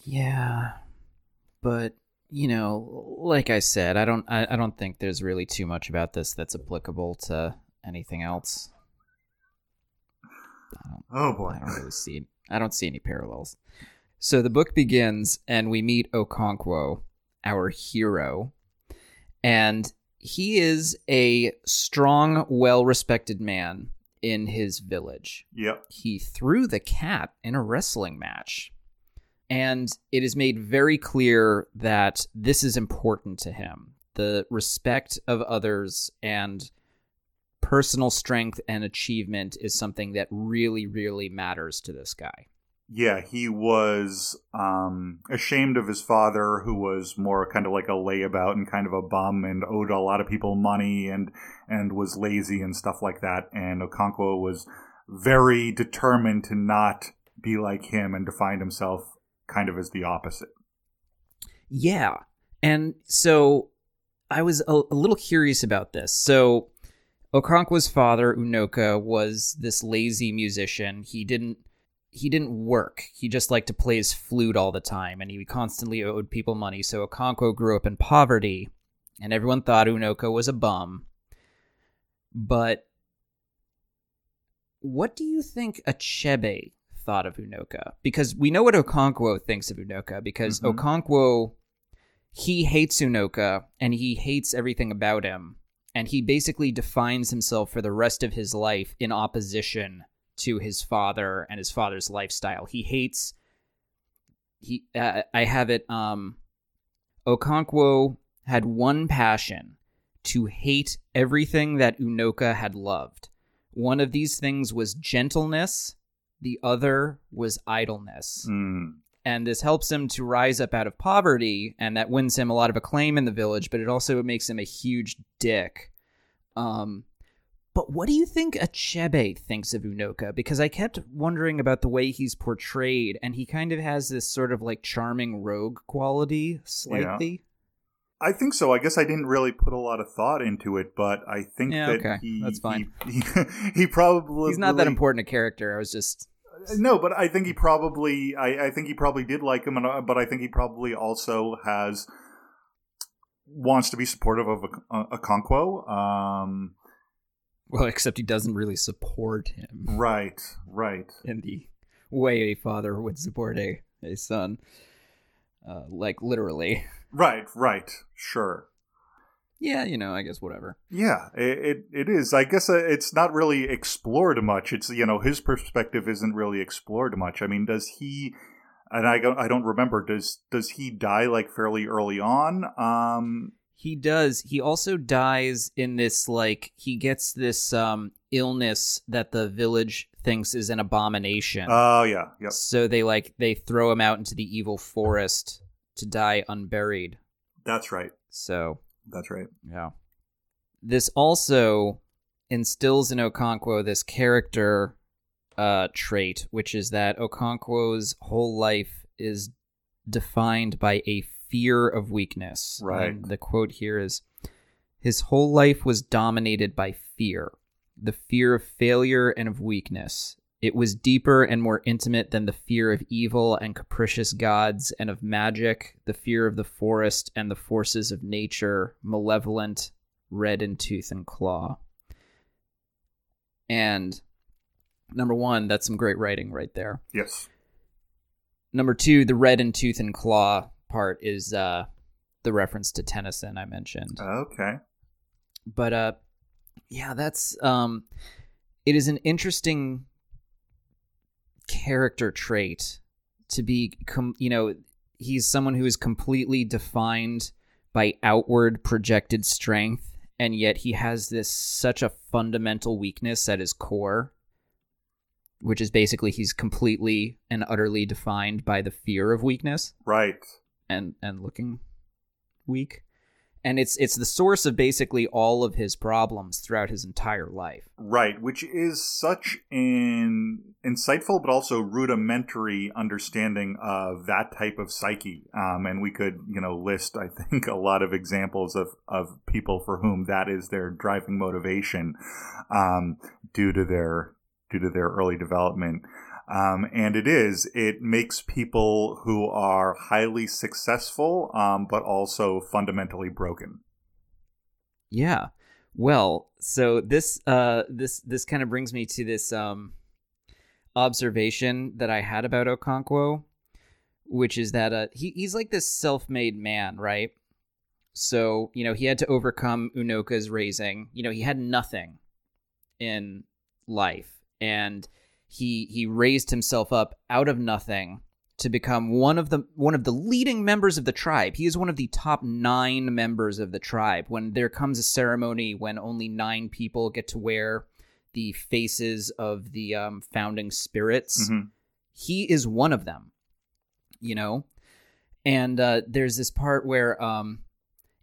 Yeah, but you know, like I said, I don't I, I don't think there's really too much about this that's applicable to anything else. oh boy. I don't really see I don't see any parallels. So the book begins and we meet Okonkwo, our hero, and he is a strong, well-respected man in his village. Yep. He threw the cat in a wrestling match and it is made very clear that this is important to him the respect of others and personal strength and achievement is something that really really matters to this guy. Yeah he was um, ashamed of his father who was more kind of like a layabout and kind of a bum and owed a lot of people money and and was lazy and stuff like that. And okonkwo was very determined to not be like him and to find himself kind of is the opposite. Yeah. And so I was a, a little curious about this. So Okonkwo's father, Unoka, was this lazy musician. He didn't he didn't work. He just liked to play his flute all the time, and he constantly owed people money. So Okonkwo grew up in poverty, and everyone thought Unoka was a bum. But what do you think Achebe thought of Unoka because we know what Okonkwo thinks of Unoka because mm-hmm. Okonkwo he hates Unoka and he hates everything about him and he basically defines himself for the rest of his life in opposition to his father and his father's lifestyle. He hates he uh, I have it um Okonkwo had one passion to hate everything that Unoka had loved. One of these things was gentleness the other was idleness. Mm. And this helps him to rise up out of poverty, and that wins him a lot of acclaim in the village, but it also makes him a huge dick. Um, but what do you think Achebe thinks of Unoka? Because I kept wondering about the way he's portrayed, and he kind of has this sort of like charming rogue quality, slightly. I think so. I guess I didn't really put a lot of thought into it, but I think yeah, that okay. he, that's fine. He, <laughs> he, probably he's not that important a character. I was just no, but I think he probably I, I think he probably did like him, and, uh, but I think he probably also has wants to be supportive of a, a Okonkwo. Um, well, except he doesn't really support him. Right, right. In the way a father would support a a son, uh, like literally. <laughs> Right, right, sure. yeah, you know, I guess whatever. Yeah, it, it, it is. I guess uh, it's not really explored much. It's you know his perspective isn't really explored much. I mean, does he? And I don't I don't remember. Does does he die like fairly early on? Um, He does. He also dies in this like he gets this um illness that the village thinks is an abomination. oh yeah, yep. So they like they throw him out into the evil forest to die unburied. That's right. So That's right. yeah. This also instills in Okonkwo this character uh, trait, which is that Okonkwo's whole life is defined by a fear of weakness. Right. And the quote here is His whole life was dominated by fear the fear of failure and of weakness. It was deeper and more intimate than the fear of evil and capricious gods and of magic, the fear of the forest and the forces of nature, malevolent, red in tooth and claw. And number one, that's some great writing right there. Yes. Number two, the red in tooth and claw part is uh, the reference to Tennyson I mentioned. Okay. but uh yeah that's um it is an interesting character trait to be com- you know he's someone who is completely defined by outward projected strength and yet he has this such a fundamental weakness at his core which is basically he's completely and utterly defined by the fear of weakness Right. and and looking weak and it's it's the source of basically all of his problems throughout his entire life Right, which is such an insightful but also rudimentary understanding of that type of psyche. Um, and we could, you know, list, I think, a lot of examples of, of people for whom that is their driving motivation um, due to their due to their early development. Um, and it is, it makes people who are highly successful, um, but also fundamentally broken. yeah. Well so this uh this this kind of brings me to this um observation that i had about okonkwo which is that uh he, he's like this self-made man right? So you know he had to overcome unoka's raising. You know he had nothing in life. And he he raised himself up out of nothing to become one of the one of the leading members of the tribe. He is one of the top 9 members of the tribe. When there comes a ceremony when only 9 people get to wear the faces of the um, founding spirits, Mhm. he is one of them. You know? And uh, there's this part where um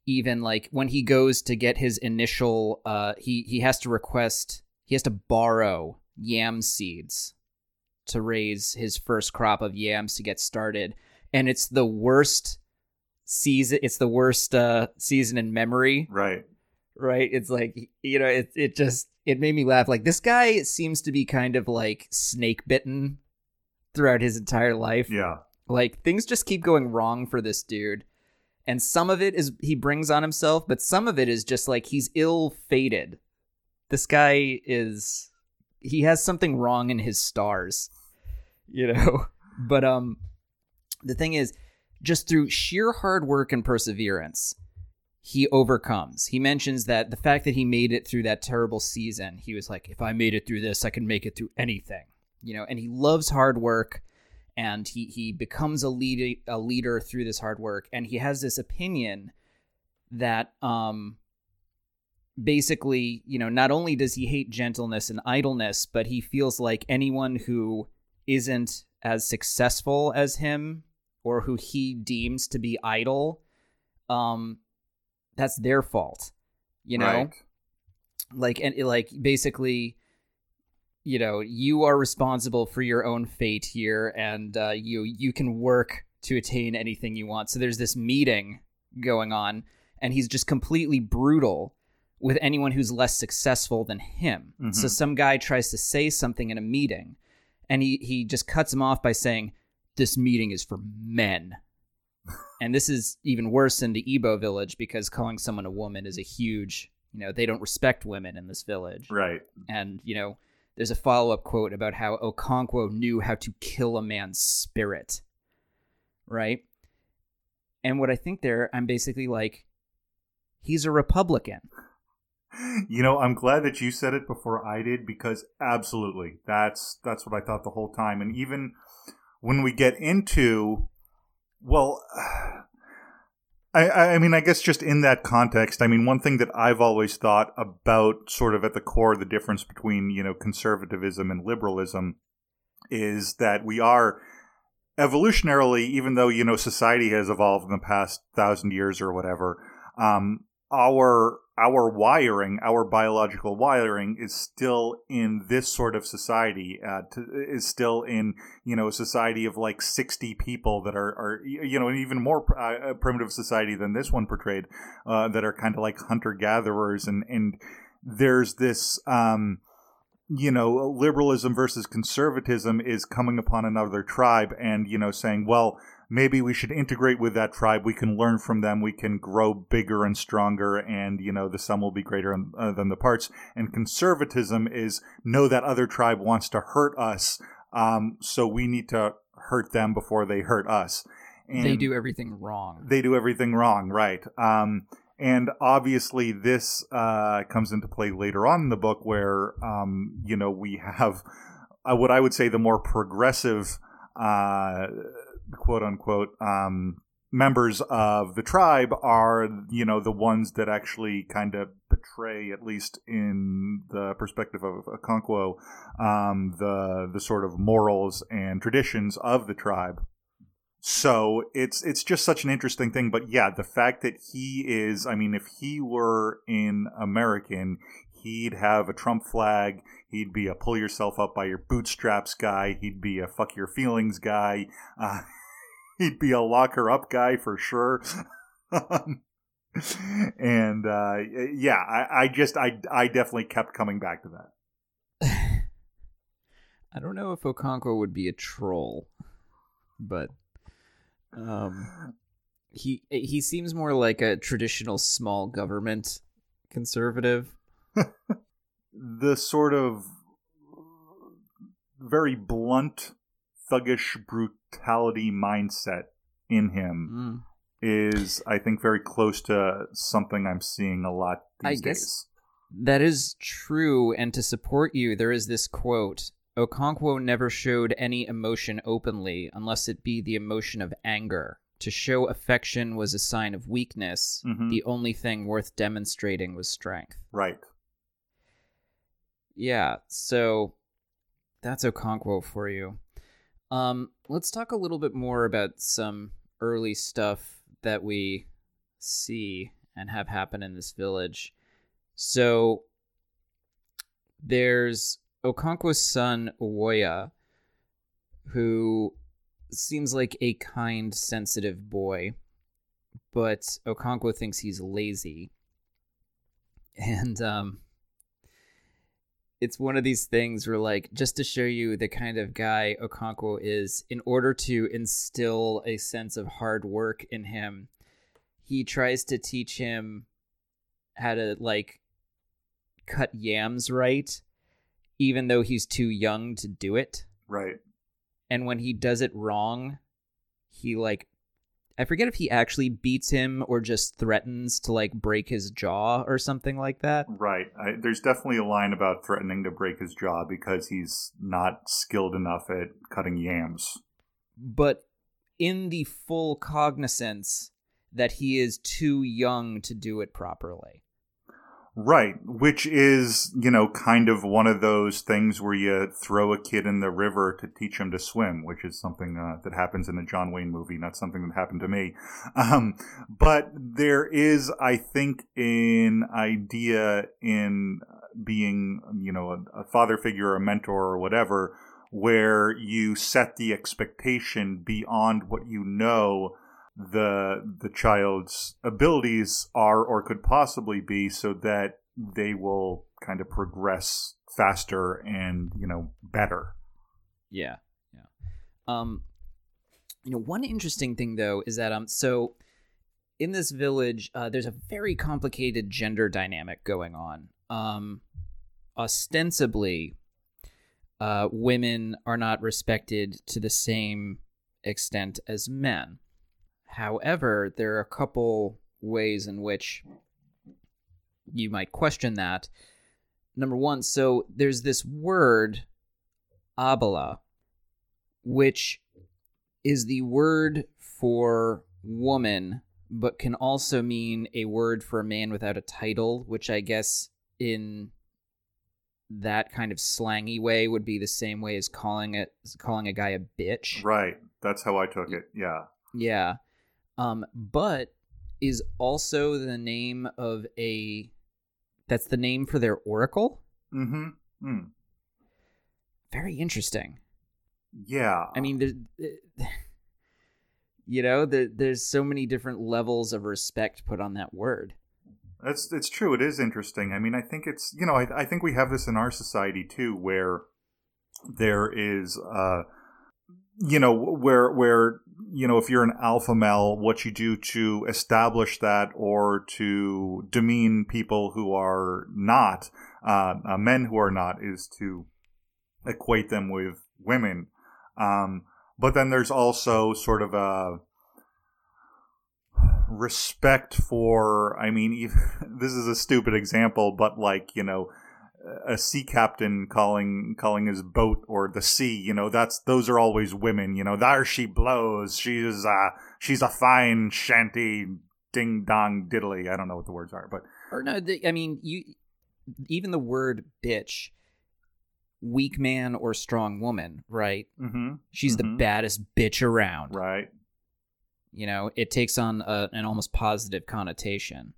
even like when he goes to get his initial uh he he has to request he has to borrow yam seeds to raise his first crop of yams to get started and it's the worst season it's the worst uh season in memory Right. right it's like you know it it just it made me laugh like this guy seems to be kind of like snake bitten throughout his entire life Yeah. like things just keep going wrong for this dude. And some of it is he brings on himself, but some of it is just like he's ill fated. This guy is he has something wrong in his stars. You know? <laughs> But um the thing is just through sheer hard work and perseverance, he overcomes. He mentions that the fact that he made it through that terrible season, he was like, if I made it through this, I can make it through anything. You know, and he loves hard work and he he becomes a lead a leader through this hard work and he has this opinion that um basically you know not only does he hate gentleness and idleness but he feels like anyone who isn't as successful as him or who he deems to be idle um that's their fault you know Right. like and like basically you know you are responsible for your own fate here and uh, you you can work to attain anything you want so there's this meeting going on and he's just completely brutal with anyone who's less successful than him so Mhm. some guy tries to say something in a meeting and he he just cuts him off by saying this meeting is for men <laughs> and this is even worse in the Igbo village because calling someone a woman is a huge, you know, they don't respect women in this village. Right. And, you know, there's a follow up quote about how Okonkwo knew how to kill a man's spirit. Right? And what I think there, I'm basically like, He's a Republican. You know, I'm glad that you said it before I did because absolutely, that's that's what I thought the whole time. And even when we get into, well, <sighs> I, I mean, I guess just in that context, I mean, one thing that I've always thought about, sort of at the core, the difference between you know conservatism and liberalism, is that we are evolutionarily, even though you know society has evolved in the past thousand years or whatever, um, our our wiring, our biological wiring, is still in this sort of society. Uh, to, is still in you know a society of like sixty people that are are you know an even more uh, primitive society than this one portrayed, uh, that are kind of like hunter gatherers, and and there's this. Um, you know, liberalism versus conservatism is coming upon another tribe and, you know, saying, well, maybe we should integrate with that tribe. We can learn from them. We can grow bigger and stronger, and you know the sum will be greater uh, than the parts. And conservatism is know that other tribe wants to hurt us, um, so we need to hurt them before they hurt us. And they do everything wrong. They do everything wrong, right? Um, and obviously, this uh, comes into play later on in the book, where um, you know we have uh, what I would say the more progressive. Uh, quote unquote um, members of the tribe are you know the ones that actually kind of betray at least in the perspective of Okonkwo um, the the sort of morals and traditions of the tribe so it's it's just such an interesting thing but yeah the fact that he is I mean if he were in American he'd have a Trump flag He'd be a pull yourself up by your bootstraps guy. He'd be a fuck your feelings guy. Uh, he'd be a lock her up guy for sure. <laughs> and uh, yeah, I, I, just I I definitely kept coming back to that. I don't know if Okonkwo would be a troll, but um, he he seems more like a traditional small government conservative. <laughs> the sort of very blunt thuggish brutality mindset in him mm. is, I think, very close to something I'm seeing a lot these I days. that is true. And to support you, there is this quote Okonkwo never showed any emotion openly unless it be the emotion of anger. To show affection was a sign of weakness. Mm-hmm. The only thing worth demonstrating was strength. Right. Yeah, so that's Okonkwo for you. Um, let's talk a little bit more about some early stuff that we see and have happen in this village. So there's Okonkwo's son Nwoye, who seems like a kind, sensitive boy, but Okonkwo thinks he's lazy. <laughs> And um, it's one of these things where like just to show you the kind of guy Okonkwo is in order to instill a sense of hard work in him he tries to teach him how to like cut yams right even though he's too young to do it. Right. And when he does it wrong he like I forget if he actually beats him or just threatens to like break his jaw or something like that. Right. I, there's definitely a line about threatening to break his jaw because he's not skilled enough at cutting yams. But in the full cognizance that he is too young to do it properly. Right, which is, you know, kind of one of those things where you throw a kid in the river to teach him to swim, which is something uh, that happens in a John Wayne movie, not something that happened to me. <laughs> Um, but there is, I think, an idea in being, you know, a, a father figure, or a mentor, or whatever, where you set the expectation beyond what you know the the child's abilities are or could possibly be so that they will kind of progress faster and you know better. Yeah yeah. Um you know one interesting thing though is that um so in this village uh, there's a very complicated gender dynamic going on. Um ostensibly uh women are not respected to the same extent as men However, there are a couple ways in which you might question that. Number one, so there's this word, agbala, which is the word for woman, but can also mean a word for a man without a title, which I guess in that kind of slangy way would be the same way as calling it calling a guy a bitch. Right. That's how I took it. Yeah. Yeah. Um, but is also the name of a that's the name for their oracle. Mm-hmm. Mm. Very interesting. Yeah. I mean, there, you know, there, there's so many different levels of respect put on that word. That's it's true. It is interesting. I mean, I think it's you know, I, I think we have this in our society too, where there is, uh, you know, where where you know, if you're an alpha male, what you do to establish that or to demean people who are not uh, uh, men who are not is to equate them with women. Um, but then there's also sort of a respect for i mean even, <laughs> this is a stupid example but like you know a sea captain calling calling his boat or the sea you know that's those are always women you know there she blows she's uh she's a fine shanty ding dong diddly i don't know what the words are but Or no, the, I mean, you even the word bitch, weak man or strong woman, right? mm-hmm, She's Mhm. the baddest bitch around. right You know, it takes on a, an almost positive connotation.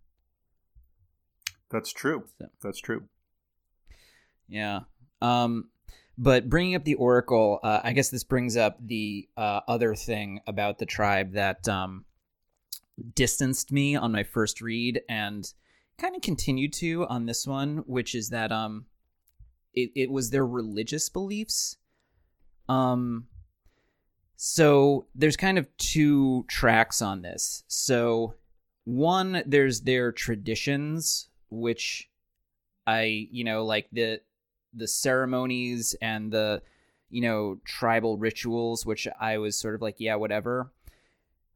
that's true So- that's true Yeah. Um, but bringing up the oracle, uh, I guess this brings up the uh, other thing about the tribe that um, distanced me on my first read and kind of continued to on this one, which is that um, it, it was their religious beliefs. Um, so there's kind of two tracks on this. So one, there's their traditions, which I, you know, like the the ceremonies and the you know tribal rituals which i was sort of like yeah whatever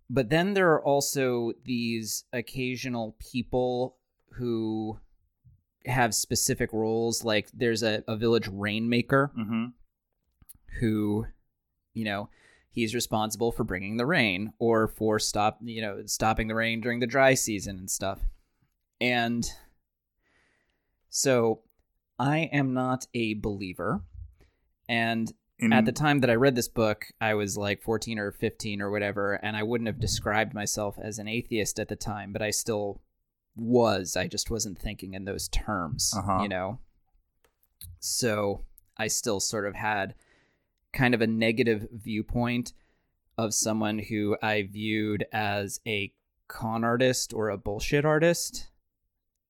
but then there are also these occasional people who have specific roles like there's a, a village rainmaker mm-hmm. who you know he's responsible for bringing the rain or for stop you know stopping the rain during the dry season and stuff and so i am not a believer and In, at the time that i read this book i was like 14 or 15 or whatever and i wouldn't have described myself as an atheist at the time but i still was i just wasn't thinking in those terms Uh-huh. you know so i still sort of had kind of a negative viewpoint of someone who I viewed as a con artist or a bullshit artist.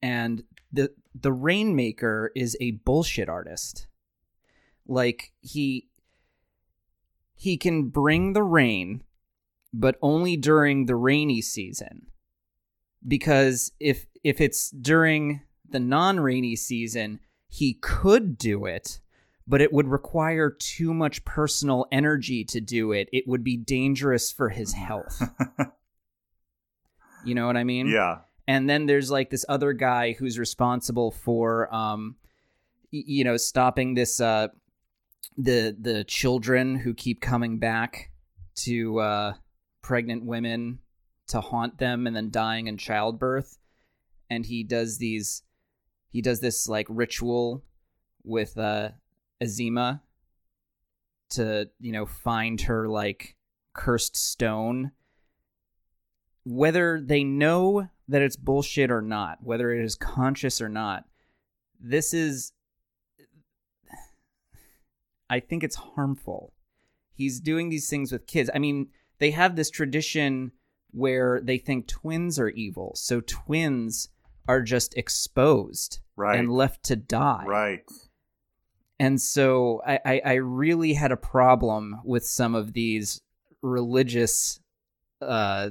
And the the Rainmaker is a bullshit artist. Like he he can bring the rain, but only during the rainy season. Because if if it's during the non-rainy season, he could do it, but it would require too much personal energy to do it. It would be dangerous for his health. <laughs> you know what I mean? yeah And then there's like this other guy who's responsible for um you know stopping this uh the the children who keep coming back to uh pregnant women to haunt them and then dying in childbirth. And he does these he does this like ritual with uh Ezinma to you know find her like cursed stone. Whether they know that it's bullshit or not whether it is conscious or not this is i think it's harmful. He's doing these things with kids. I mean they have this tradition where they think twins are evil so twins are just exposed right. and left to die. Right. And so I, I, I really had a problem with some of these religious uh,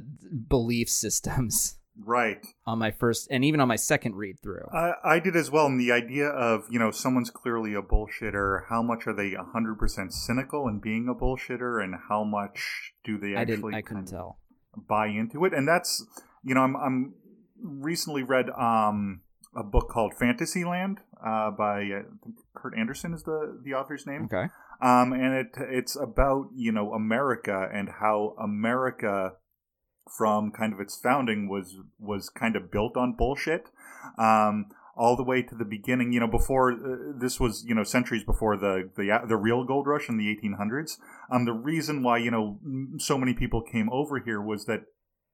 belief systems <laughs> right on my first and even on my second read through. I, I did as well. And the idea of, you know, someone's clearly a bullshitter. How much are they 100% cynical in being a bullshitter? And how much do they I actually didn't. I couldn't tell. buy into it? And that's, you know, I'm, I'm recently read um, a book called Fantasyland uh, by uh, Kurt Andersen is the the author's name. Okay. Um, and it it's about you know America and how America from kind of its founding was was kind of built on bullshit. Um, all the way to the beginning, you know, before uh, this was, you know, centuries before the the the real gold rush in the 1800s. Um, the reason why you know so many people came over here was that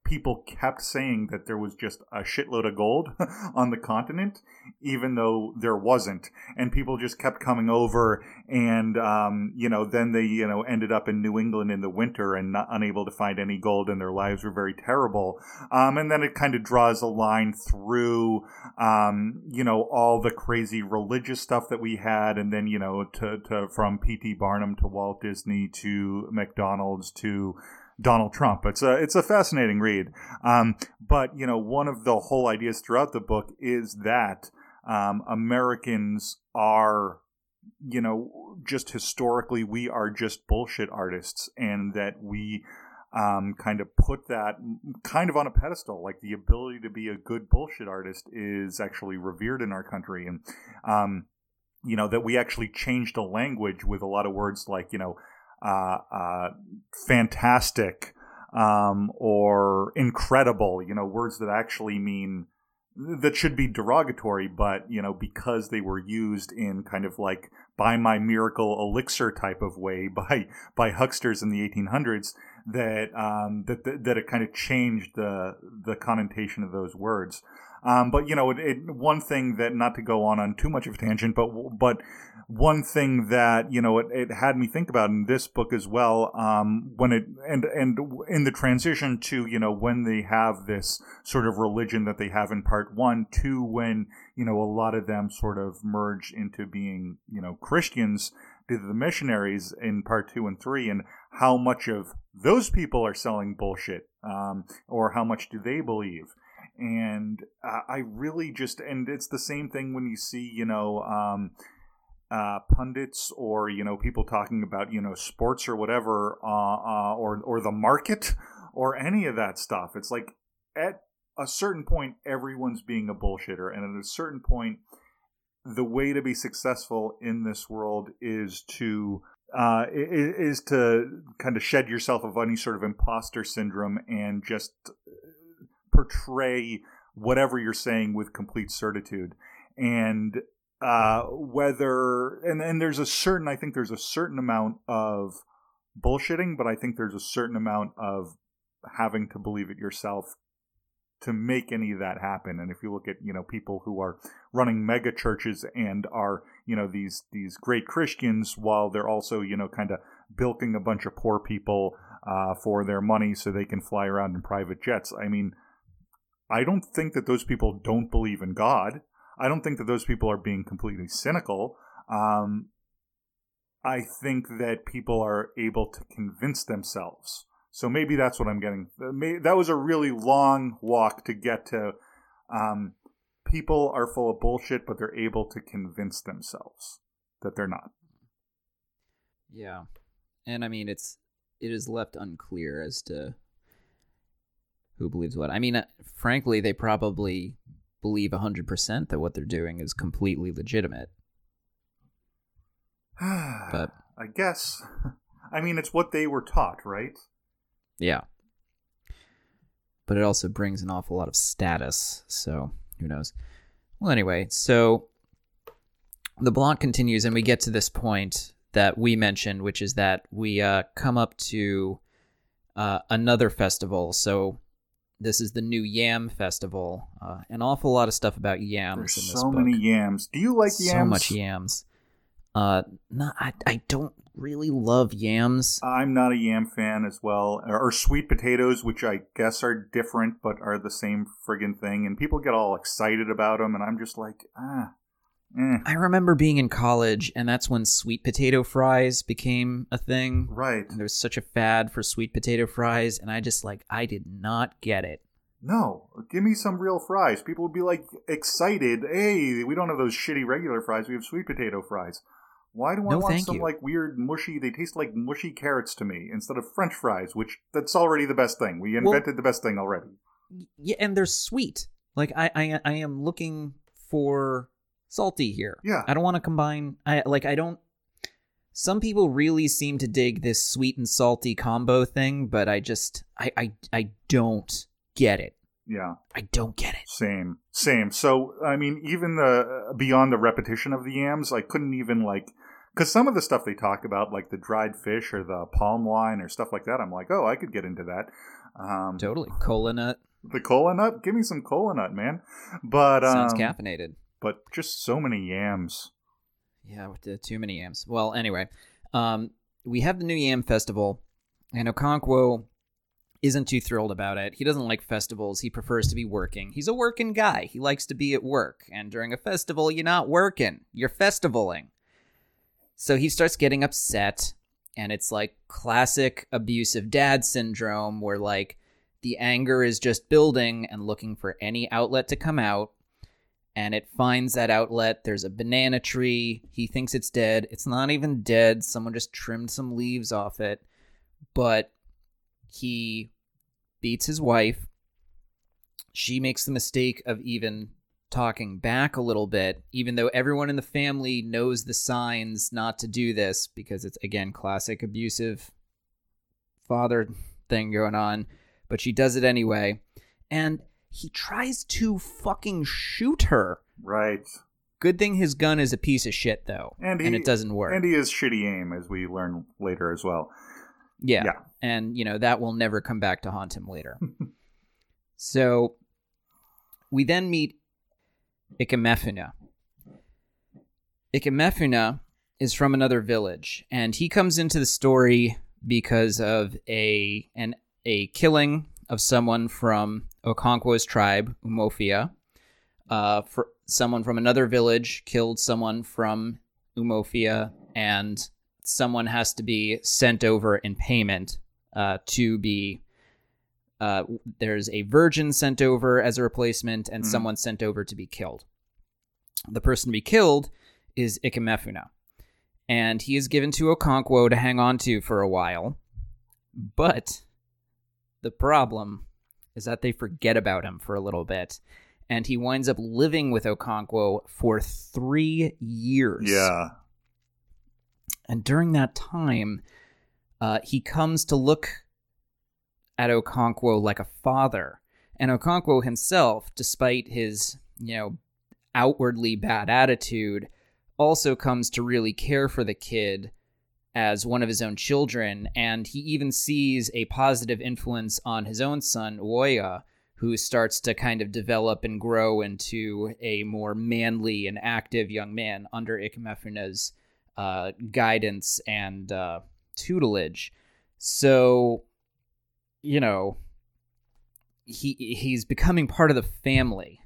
people kept saying that there was just a shitload of gold <laughs> on the continent, even though there wasn't. And people just kept coming over, and um, you know, then they you know ended up in New England in the winter and not unable to find any gold, and their lives were very terrible. Um, and then it kind of draws a line through, um, you know, all the crazy religious stuff that we had, and then you know, to, to from P.T. Barnum to Walt Disney to McDonald's to Donald Trump. It's a it's a fascinating read. Um, but you know, one of the whole ideas throughout the book is that um, Americans are, you know, just historically we are just bullshit artists, and that we. Um, kind of put that kind of on a pedestal, like the ability to be a good bullshit artist is actually revered in our country, and um, you know that we actually changed the language with a lot of words like you know uh, uh, fantastic um, or incredible, you know, words that actually mean that should be derogatory, but you know, because they were used in kind of like by my miracle elixir type of way <laughs> by by hucksters in the 1800s, that um, that, that that it kind of changed the the connotation of those words. Um, but you know, it, it, one thing that not to go on on too much of a tangent, but but one thing that you know it, it had me think about in this book as well um, when it and and in the transition to you know when they have this sort of religion that they have in part one to when you know a lot of them sort of merge into being you know Christians to the missionaries in part two and three and how much of those people are selling bullshit um, or how much do they believe? And uh, I really just and it's the same thing when you see you know um, uh, pundits or you know people talking about you know sports or whatever uh, uh, or or the market <laughs> or any of that stuff. It's like at a certain point everyone's being a bullshitter, and at a certain point the way to be successful in this world is to uh, is to kind of shed yourself of any sort of imposter syndrome and just portray whatever you're saying with complete certitude. And uh, whether and and there's a certain I think there's a certain amount of bullshitting, but I think there's a certain amount of having to believe it yourself to make any of that happen. And if you look at you know people who are running mega churches and are you know these these great Christians while they're also you know kind of bilking a bunch of poor people uh, for their money so they can fly around in private jets. I mean, I don't think that those people don't believe in God. I don't think that those people are being completely cynical. Um, I think that people are able to convince themselves. So maybe that's what I'm getting. That was a really long walk to get to. Um, people are full of bullshit, but they're able to convince themselves that they're not. Yeah, and I mean it's it is left unclear as to who believes what. I mean, uh, frankly, they probably believe 100% that what they're doing is completely legitimate. <sighs> but I guess <laughs> I mean it's what they were taught, right? Yeah. But it also brings an awful lot of status, so who knows. Well, anyway, so the blog continues and we get to this point that we mentioned, which is that we uh, come up to uh, another festival. So this is the new Yam Festival. Uh, an awful lot of stuff about yams There's in this so book. many yams. Do you like yams? So much yams. Uh, no, I, I don't really love yams. I'm not a yam fan as well. Or, or sweet potatoes, which I guess are different but are the same friggin' thing. And people get all excited about them, and I'm just like, ah. Eh. I remember being in college, and that's when sweet potato fries became a thing. Right. And there was such a fad for sweet potato fries, and I just like I did not get it. No, give me some real fries. People would be like excited. Hey, we don't have those shitty regular fries. We have sweet potato fries. Why do I No, want some you. like weird mushy? They taste like mushy carrots to me instead of French fries, which that's already the best thing. We Well- invented the best thing already. Yeah, and they're sweet. Like I, I, I am looking for salty here. Yeah. I don't want to combine. I like. I don't. Some people really seem to dig this sweet and salty combo thing, but I just, I, I, I don't get it. Yeah. I don't get it. Same, same. So, I mean, even the beyond the repetition of the yams, I couldn't even like because some of the stuff they talk about, like the dried fish or the palm wine or stuff like that, I'm like, oh, I could get into that. Um, Totally. Cola nut the cola nut, give me some cola nut, man. But um, sounds caffeinated. But just so many yams. Yeah, too many yams. Well, anyway, um, we have the New Yam Festival, and Okonkwo isn't too thrilled about it. He doesn't like festivals. He prefers to be working. He's a working guy. He likes to be at work. And during a festival, you're not working. You're festivaling. So he starts getting upset, and it's like classic abusive dad syndrome where like the anger is just building and looking for any outlet to come out and it finds that outlet. There's a banana tree. He thinks it's dead. It's not even dead. Someone just trimmed some leaves off it. But he beats his wife. She makes the mistake of even talking back a little bit, even though everyone in the family knows the signs not to do this because it's, again, classic abusive father thing going on. But she does it anyway. And he tries to fucking shoot her. Right. Good thing his gun is a piece of shit, though, And he- and it doesn't work. And he has shitty aim, as we learn later as well. yeah. yeah. and you know that will never come back to haunt him later. <laughs> so we then meet Ikemefuna. Ikemefuna is from another village, and he comes into the story because of a an a killing of someone from Okonkwo's tribe, Umuofia. Uh, for someone from another village killed someone from Umuofia, and someone has to be sent over in payment uh, to be. Uh, there's a virgin sent over as a replacement, and Mhm. someone sent over to be killed. The person to be killed is Ikemefuna, and he is given to Okonkwo to hang on to for a while. But the problem is that they forget about him for a little bit, and he winds up living with Okonkwo for three years. Yeah. And during that time, uh, he comes to look at Okonkwo like a father. And Okonkwo himself, despite his, you know, outwardly bad attitude, also comes to really care for the kid as one of his own children. And he even sees a positive influence on his own son, Nwoye, who starts to kind of develop and grow into a more manly and active young man under Ikemefuna's uh, guidance and uh, tutelage. So, you know, he he's becoming part of the family.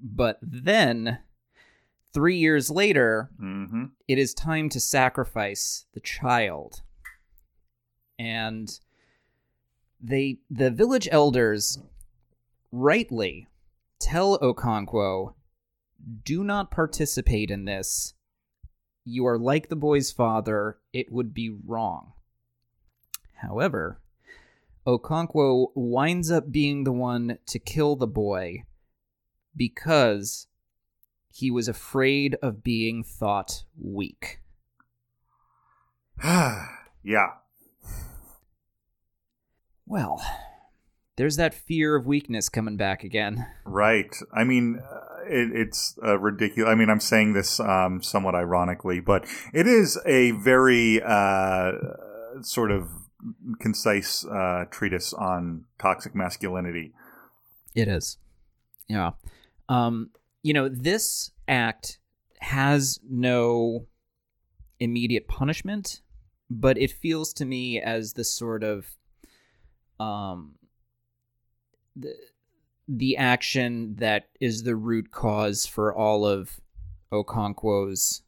But then, three years later, Mm-hmm. it is time to sacrifice the child. And they the village elders rightly tell Okonkwo, do not participate in this. You are like the boy's father. It would be wrong. However, Okonkwo winds up being the one to kill the boy because he was afraid of being thought weak. <sighs> yeah. Well, there's that fear of weakness coming back again. Right. I mean, uh, it, it's uh, ridiculous. I mean, I'm saying this um, somewhat ironically, but it is a very uh, sort of concise uh, treatise on toxic masculinity. It is. Yeah. Um, you know, this act has no immediate punishment, but it feels to me as the sort of um the the action that is the root cause for all of Okonkwo's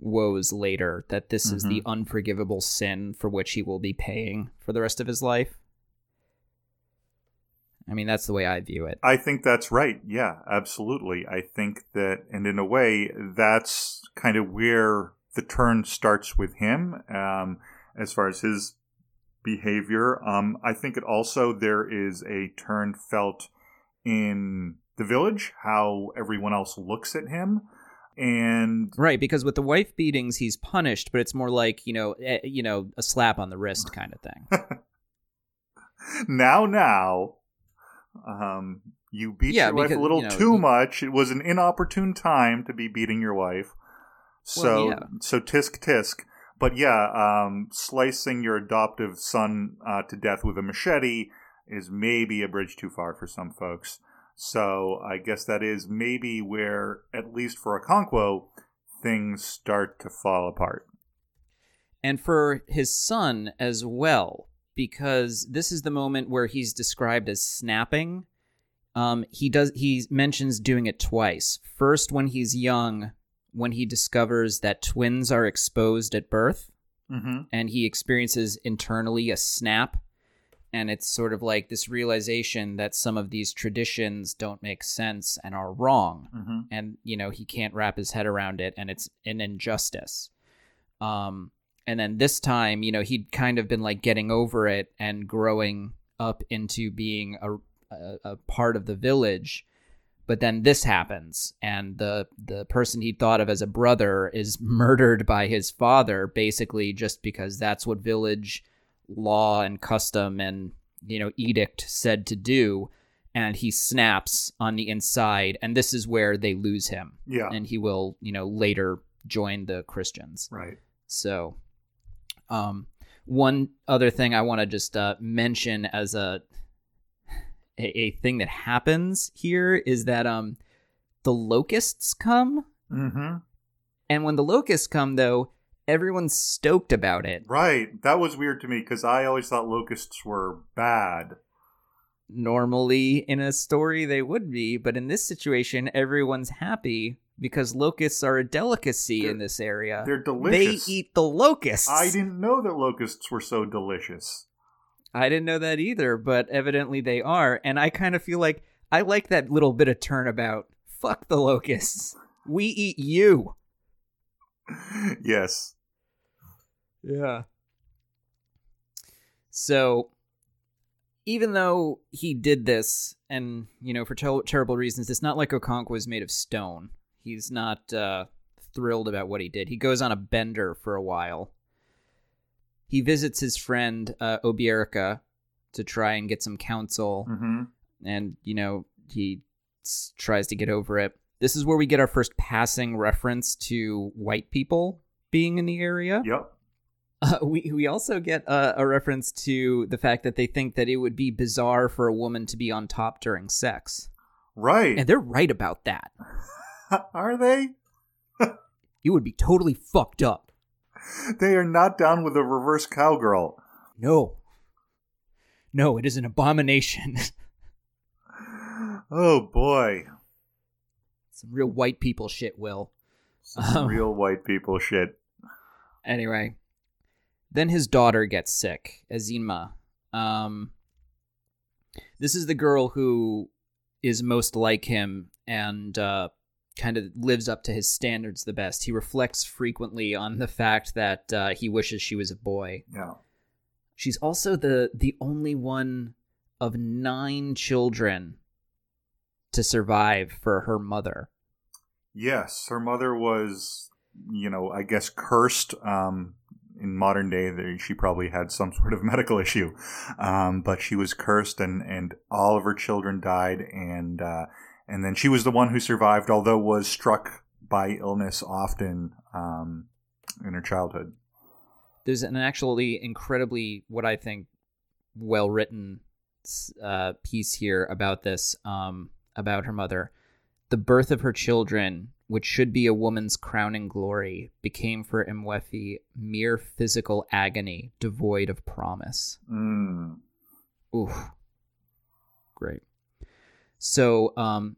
woes later that this is the unforgivable sin for which he will be paying for the rest of his life. I mean, that's the way I view it. I think that's right. Yeah, absolutely. I think that, and in a way, that's kind of where the turn starts with him um, as far as his behavior. Um, I think it also there is a turn felt in the village, how everyone else looks at him, and Right, because with the wife beatings, he's punished, but it's more like you know, eh, you know, a slap on the wrist kind of thing. <laughs> now, now, um, you beat Yeah, your wife a little you know, too much. It was an inopportune time to be beating your wife. So, Well, yeah. so tisk tisk. But yeah, um, slicing your adoptive son uh, to death with a machete is maybe a bridge too far for some folks. So I guess that is maybe where, at least for Okonkwo, things start to fall apart. and for his son as well, because this is the moment where he's described as snapping. Um, he does. He mentions doing it twice. First, when he's young, when he discovers that twins are exposed at birth, Mm-hmm. and he experiences internally a snap and it's sort of like this realization that some of these traditions don't make sense and are wrong Mm-hmm. and you know he can't wrap his head around it and it's an injustice um and then this time you know he'd kind of been like getting over it and growing up into being a a, a part of the village but then this happens and the the person he thought of as a brother is <laughs> murdered by his father basically just because that's what village law and custom and you know edict said to do and he snaps on the inside and this is where they lose him Yeah. and he will you know later join the christians right. so um one other thing i want to just uh, mention as a, a a thing that happens here is that um the locusts come Mm-hmm. and when the locusts come though everyone's stoked about it Right. That was weird to me because I always thought locusts were bad. normally in a story they would be but in this situation everyone's happy because locusts are a delicacy They're- in this area They're delicious. they eat the locusts I didn't know that locusts were so delicious. I didn't know that either, but evidently they are. And I kind of feel like I like that little bit of turnabout. Fuck the locusts. We eat you. yes. Yeah. So, even though he did this, and, you know, for ter- terrible reasons, it's not like Okonkwo was made of stone. He's not uh, thrilled about what he did. He goes on a bender for a while. He visits his friend uh, Obierika to try and get some counsel. Mm-hmm. and you know he s- tries to get over it. This is where we get our first passing reference to white people being in the area. Yep. Uh, we we also get uh, a reference to the fact that they think that it would be bizarre for a woman to be on top during sex, Right. and they're right about that. <laughs> <laughs> Are they? <laughs> You would be totally fucked up. They are not down with a reverse cowgirl. No, no, it is an abomination. <laughs> Oh boy. Some real white people shit. Will. Some Um, real white people shit. Anyway, then his daughter gets sick, Ezinma. Um, this is the girl who is most like him and uh, kind of lives up to his standards the best. He reflects frequently on the fact that uh, he wishes she was a boy. Yeah. She's also the the only one of nine children to survive for her mother. Yes, her mother was, you know, I guess cursed. Um, in modern day, she probably had some sort of <laughs> medical issue, um, but she was cursed, and and all of her children died, and uh, and then she was the one who survived, although was struck by illness often um, in her childhood. there's an actually incredibly what I think well written uh, piece here about this um, about her mother. The birth of her children, which should be a woman's crowning glory, became for Ekwefi mere physical agony, devoid of promise. Mm. Oof. Great. So um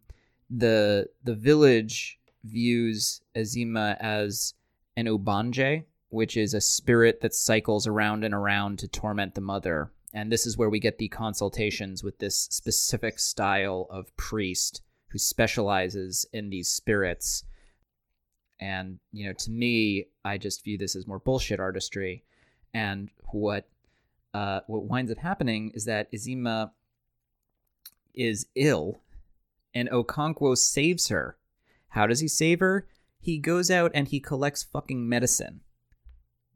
the the village views Ezinma as an ogbanje, which is a spirit that cycles around and around to torment the mother. And this is where we get the consultations with this specific style of priest who specializes in these spirits. And, you know, to me, I just view this as more bullshit artistry. And what uh, what winds up happening is that Ezinma is ill and Okonkwo saves her. How does he save her? He goes out and he collects fucking medicine.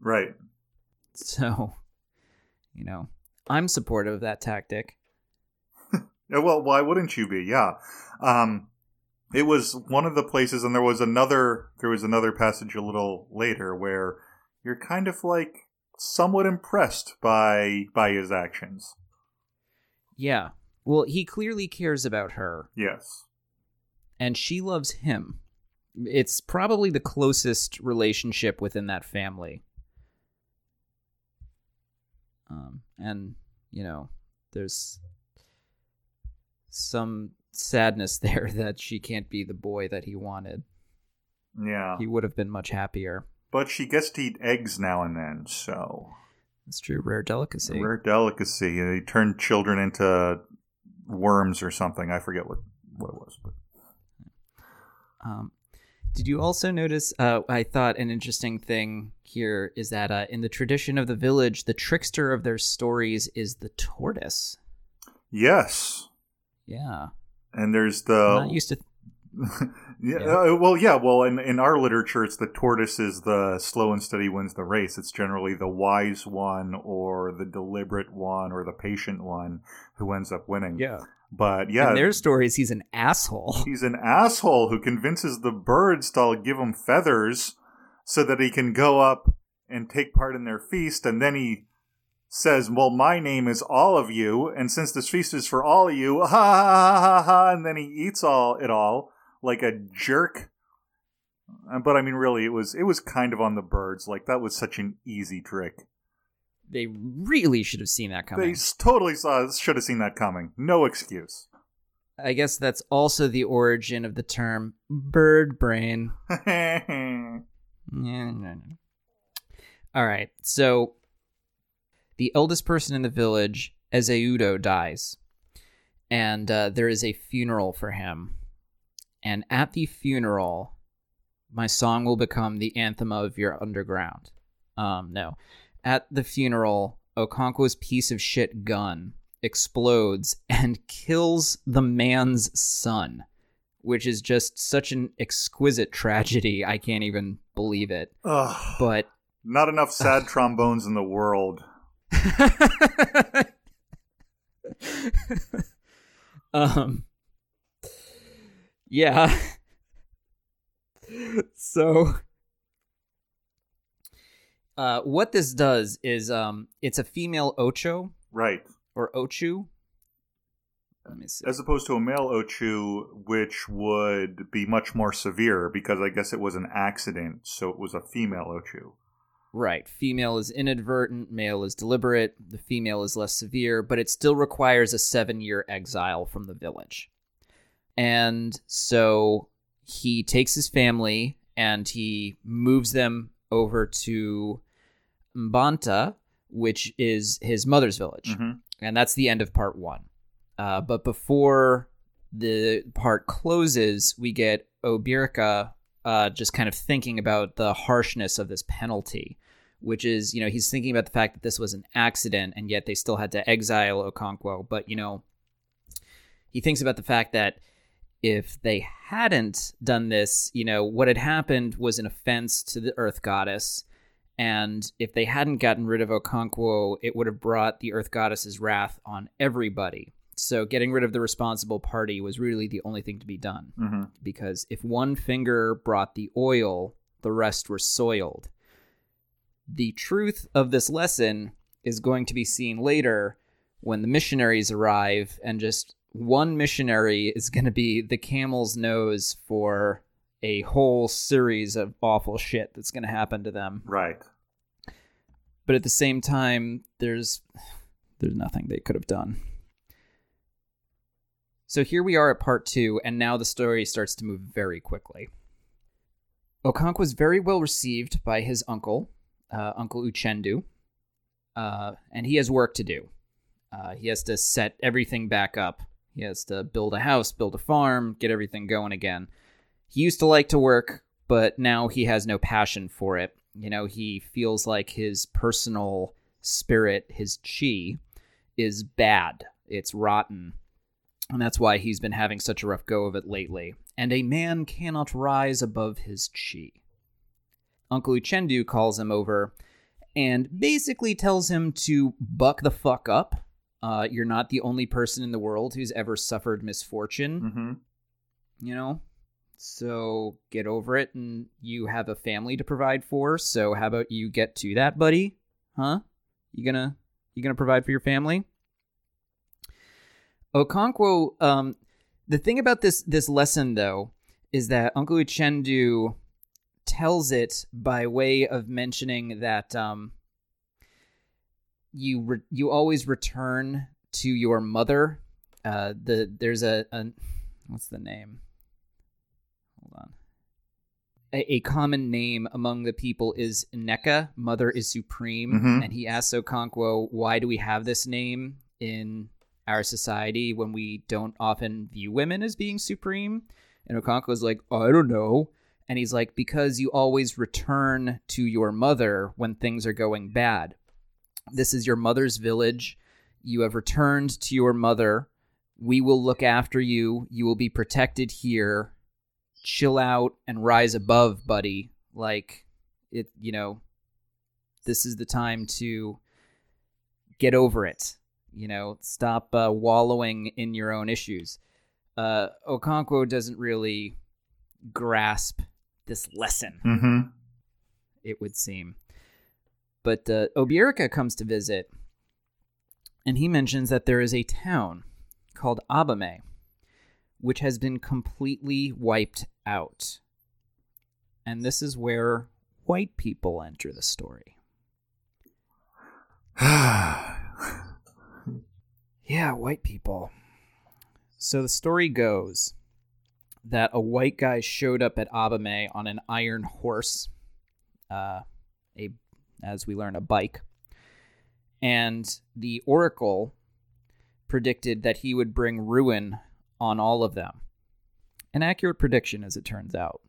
Right. So, you know, I'm supportive of that tactic. <laughs> Well, why wouldn't you be? Yeah. Um, it was one of the places, and there was another. There was another passage a little later where you're kind of like somewhat impressed by by his actions. Yeah. Well, he clearly cares about her, Yes. and she loves him. It's probably the closest relationship within that family. Um, and you know, there's some sadness <laughs> there that she can't be the boy that he wanted. Yeah. He would have been much happier. But she gets to eat eggs now and then, so It's true, rare delicacy. rare delicacy. They turn children into worms or something. I forget what what it was, but Um, did you also notice? Uh, I thought an interesting thing here is that uh, in the tradition of the village, the trickster of their stories is the tortoise. yes. Yeah, And there's I'm the not used to. <laughs> yeah, Yeah. uh, well, yeah, well, in in our literature, it's the tortoise is the slow and steady wins the race. It's generally the wise one or the deliberate one or the patient one who ends up winning. Yeah, But yeah, in their stories, he's an asshole. <laughs> he's an asshole who convinces the birds to give him feathers so that he can go up and take part in their feast, and then he says, "Well, my name is all of you, and since this feast is for all of you, <laughs> ha ha ha ha ha," and then he eats all it all like a jerk. Uh, But I mean, really, it was it was kind of on the birds. Like that was such an easy trick. They really should have seen that coming. s- totally saw should have seen that coming. No excuse. I guess that's also the origin of the term bird brain. yeah. <laughs> Yeah, no, no. All right. So the eldest person in the village, Ezeudu, dies. And uh, there is a funeral for him. And at the funeral, my song will become the anthem of your underground. Um, no. At the funeral, Okonkwo's piece of shit gun explodes and kills the man's son, which is just such an exquisite tragedy. I can't even believe it. Ugh. But Not enough sad trombones in the world. <laughs> um yeah <laughs> so uh what this does is um it's a female ocho Right. or ochu let me see As opposed to a male Ochu, which would be much more severe because I guess it was an accident, so it was a female Ochu. Right. Female is inadvertent, male is deliberate, the female is less severe, but it still requires a seven year exile from the village. And so he takes his family and he moves them over to Mbanta, which is his mother's village. Mhm. And that's the end of part one. Uh, but before the part closes, we get Obierika uh, just kind of thinking about the harshness of this penalty, which is, you know, he's thinking about the fact that this was an accident and yet they still had to exile Okonkwo. But, you know, he thinks about the fact that if they hadn't done this, you know, what had happened was an offense to the Earth Goddess. And if they hadn't gotten rid of Okonkwo, it would have brought the Earth Goddess's wrath on everybody. So getting rid of the responsible party was really the only thing to be done. Mhm. Because if one finger brought the oil, the rest were soiled. The truth of this lesson is going to be seen later when the missionaries arrive, and just one missionary is going to be the camel's nose for a whole series of awful shit that's going to happen to them. Right. But at the same time, there's there's nothing they could have done. So here we are at part two, and now the story starts to move very quickly. Okonkwo was very well received by his uncle, uh, Uncle Uchendu, uh, and he has work to do. Uh, he has to set everything back up. He has to build a house, build a farm, get everything going again. He used to like to work, but now he has no passion for it. You know, he feels like his personal spirit, his chi, is bad. It's rotten. And that's why he's been having such a rough go of it lately. And a man cannot rise above his chi. Uncle Uchendu calls him over and basically tells him to buck the fuck up. Uh, you're not the only person in the world who's ever suffered misfortune, Mm-hmm. you know? So get over it, and you have a family to provide for. So how about you get to that, buddy? Huh? You gonna you gonna provide for your family? Okonkwo, um, the thing about this this lesson though is that Uncle Uchendu tells it by way of mentioning that um, you re- you always return to your mother. Uh, the there's a, a what's the name? Hold on. A, a common name among the people is Nneka, Mother is Supreme, Mhm. and he asks Okonkwo, "Why do we have this name in our society when we don't often view women as being supreme?" And Okonkwo's like, "I don't know." And he's like, "Because you always return to your mother when things are going bad. This is your mother's village. You have returned to your mother. We will look after you. You will be protected here. Chill out and rise above, buddy. Like it, you know, this is the time to get over it. You know, stop uh, wallowing in your own issues. Uh, Okonkwo doesn't really grasp this lesson Mm-hmm. it would seem. But uh, Obierika comes to visit, and he mentions that there is a town called Abame, which has been completely wiped out. And this is where white people enter the story. <sighs> Yeah, white people. So the story goes that a white guy showed up at Abame on an iron horse, uh, a as we learn a bike, and the oracle predicted that he would bring ruin on all of them. An accurate prediction, as it turns out.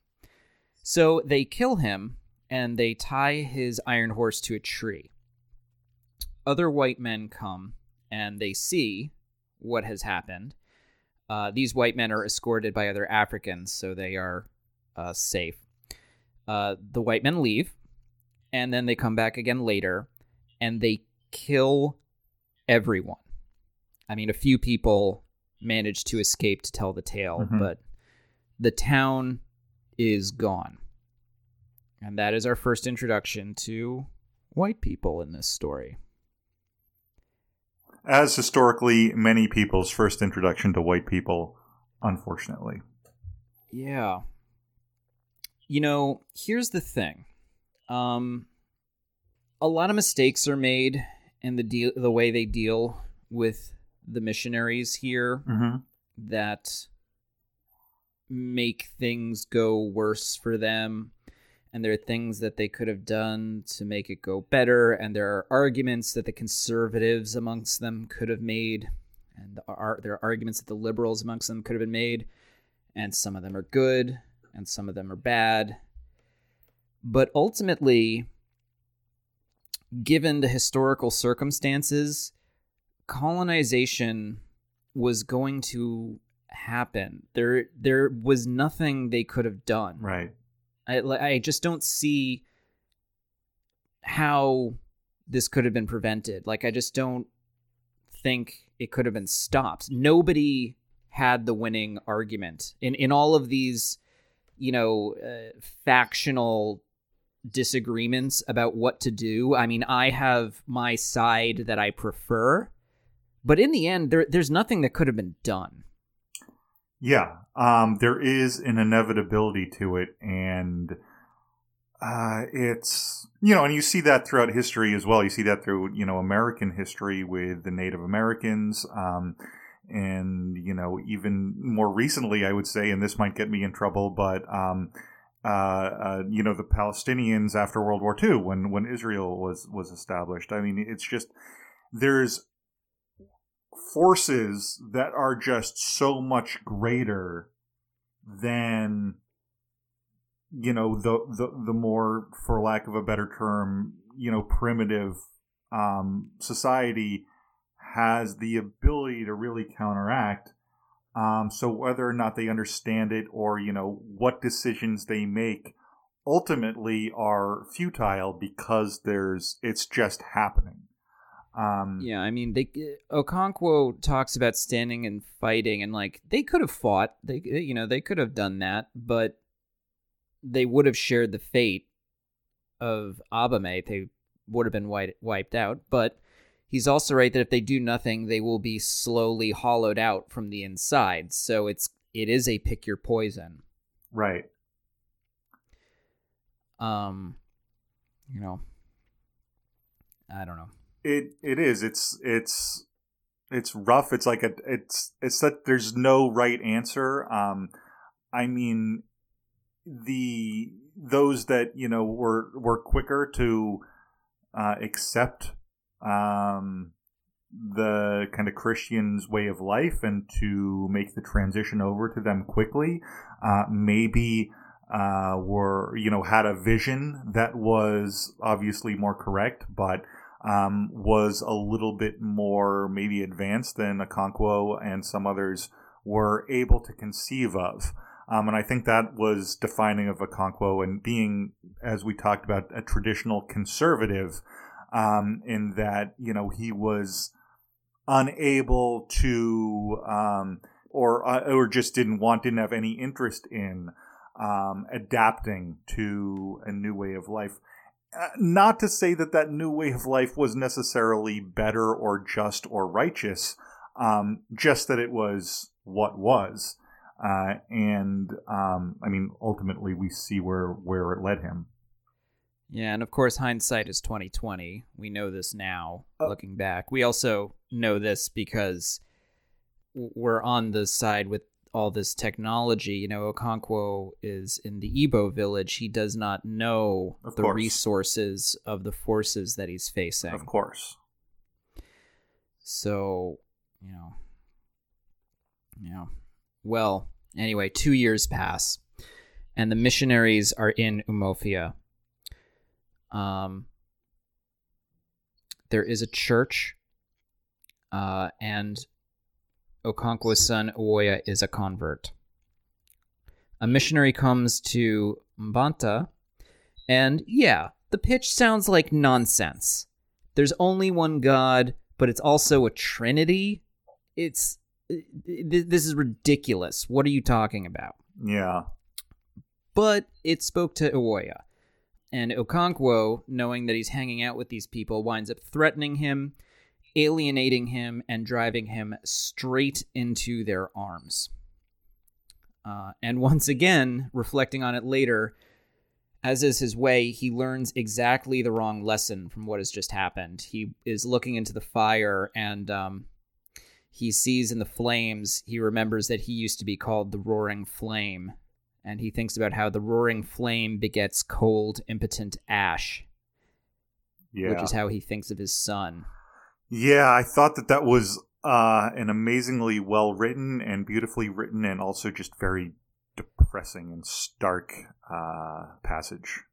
So they kill him and they tie his iron horse to a tree. Other white men come and they see what has happened. Uh, these white men are escorted by other Africans, so they are uh, safe. Uh, the white men leave, and then they come back again later, and they kill everyone. I mean, a few people manage to escape to tell the tale, Mhm. but the town is gone. And that is our first introduction to white people in this story. As historically many people's first introduction to white people, unfortunately. Yeah. You know, here's the thing. Um a lot of mistakes are made in the deal the way they deal with the missionaries here Mm-hmm. that make things go worse for them. And there are things that they could have done to make it go better. And there are arguments that the conservatives amongst them could have made. And there are arguments that the liberals amongst them could have been made. And some of them are good and some of them are bad but ultimately given the historical circumstances colonization was going to happen there there was nothing they could have done Right. I, I just don't see how this could have been prevented. Like, I just don't think it could have been stopped. Nobody had the winning argument in in all of these, you know, uh, factional disagreements about what to do. I mean, I have my side that I prefer, but in the end, there there's nothing that could have been done. Yeah, um, there is an inevitability to it, and uh, it's you know, and you see that throughout history as well. You see that through you know American history with the Native Americans, um, and you know even more recently, I would say, and this might get me in trouble, but um, uh, uh, you know the Palestinians after World War II when when Israel was was established. I mean, it's just there's forces that are just so much greater than you know the the the more for lack of a better term you know primitive um society has the ability to really counteract Um, so whether or not they understand it or, you know, what decisions they make ultimately are futile because there's it's just happening. Um, Yeah, I mean, they Okonkwo talks about standing and fighting, and like they could have fought, they you know they could have done that, but they would have shared the fate of Abame. They would have been wiped wiped out. But he's also right that if they do nothing, they will be slowly hollowed out from the inside. So it's it is a pick your poison. Right. Um, you know, I don't know. It it is. It's it's it's rough. It's like a it's it's that there's no right answer. Um, I mean, the those that you know were were quicker to uh, accept um the kind of Christian's way of life and to make the transition over to them quickly. Uh, maybe uh, were you know had a vision that was obviously more correct, but um, was a little bit more maybe advanced than Okonkwo and some others were able to conceive of. Um, and I think that was defining of Okonkwo and being, as we talked about, a traditional conservative um, in that, you know, he was unable to, um, or, uh, or just didn't want, didn't have any interest in um, adapting to a new way of life. Uh, not to say that that new way of life was necessarily better or just or righteous, um, just that it was what was. Uh, and um, I mean, ultimately, we see where where it led him. Yeah, and of course, hindsight is twenty twenty. We know this now, Uh, looking back. We also know this because we're on the side with all this technology. You know, Okonkwo is in the Igbo village. He does not know Of the course. resources of the forces that he's facing. Of course, So, you know, you know, well, anyway, two years pass, and the missionaries are in Umuofia. Um, there is a church, uh, and Okonkwo's son Nwoye is a convert. A missionary comes to Mbanta, and yeah, the pitch sounds like nonsense. There's only one God, but it's also a trinity. It's this is ridiculous. What are you talking about? yeah, But it spoke to Nwoye. And Okonkwo, knowing that he's hanging out with these people, winds up threatening him, alienating him, and driving him straight into their arms. Uh, and once again, reflecting on it later, as is his way, he learns exactly the wrong lesson from what has just happened. He is looking into the fire and um, he sees in the flames, he remembers that he used to be called the Roaring Flame. And he thinks about how the roaring flame begets cold, impotent ash, yeah, which is how he thinks of his son. yeah. I thought that that was uh, an amazingly well written and beautifully written, and also just very depressing and stark uh, passage.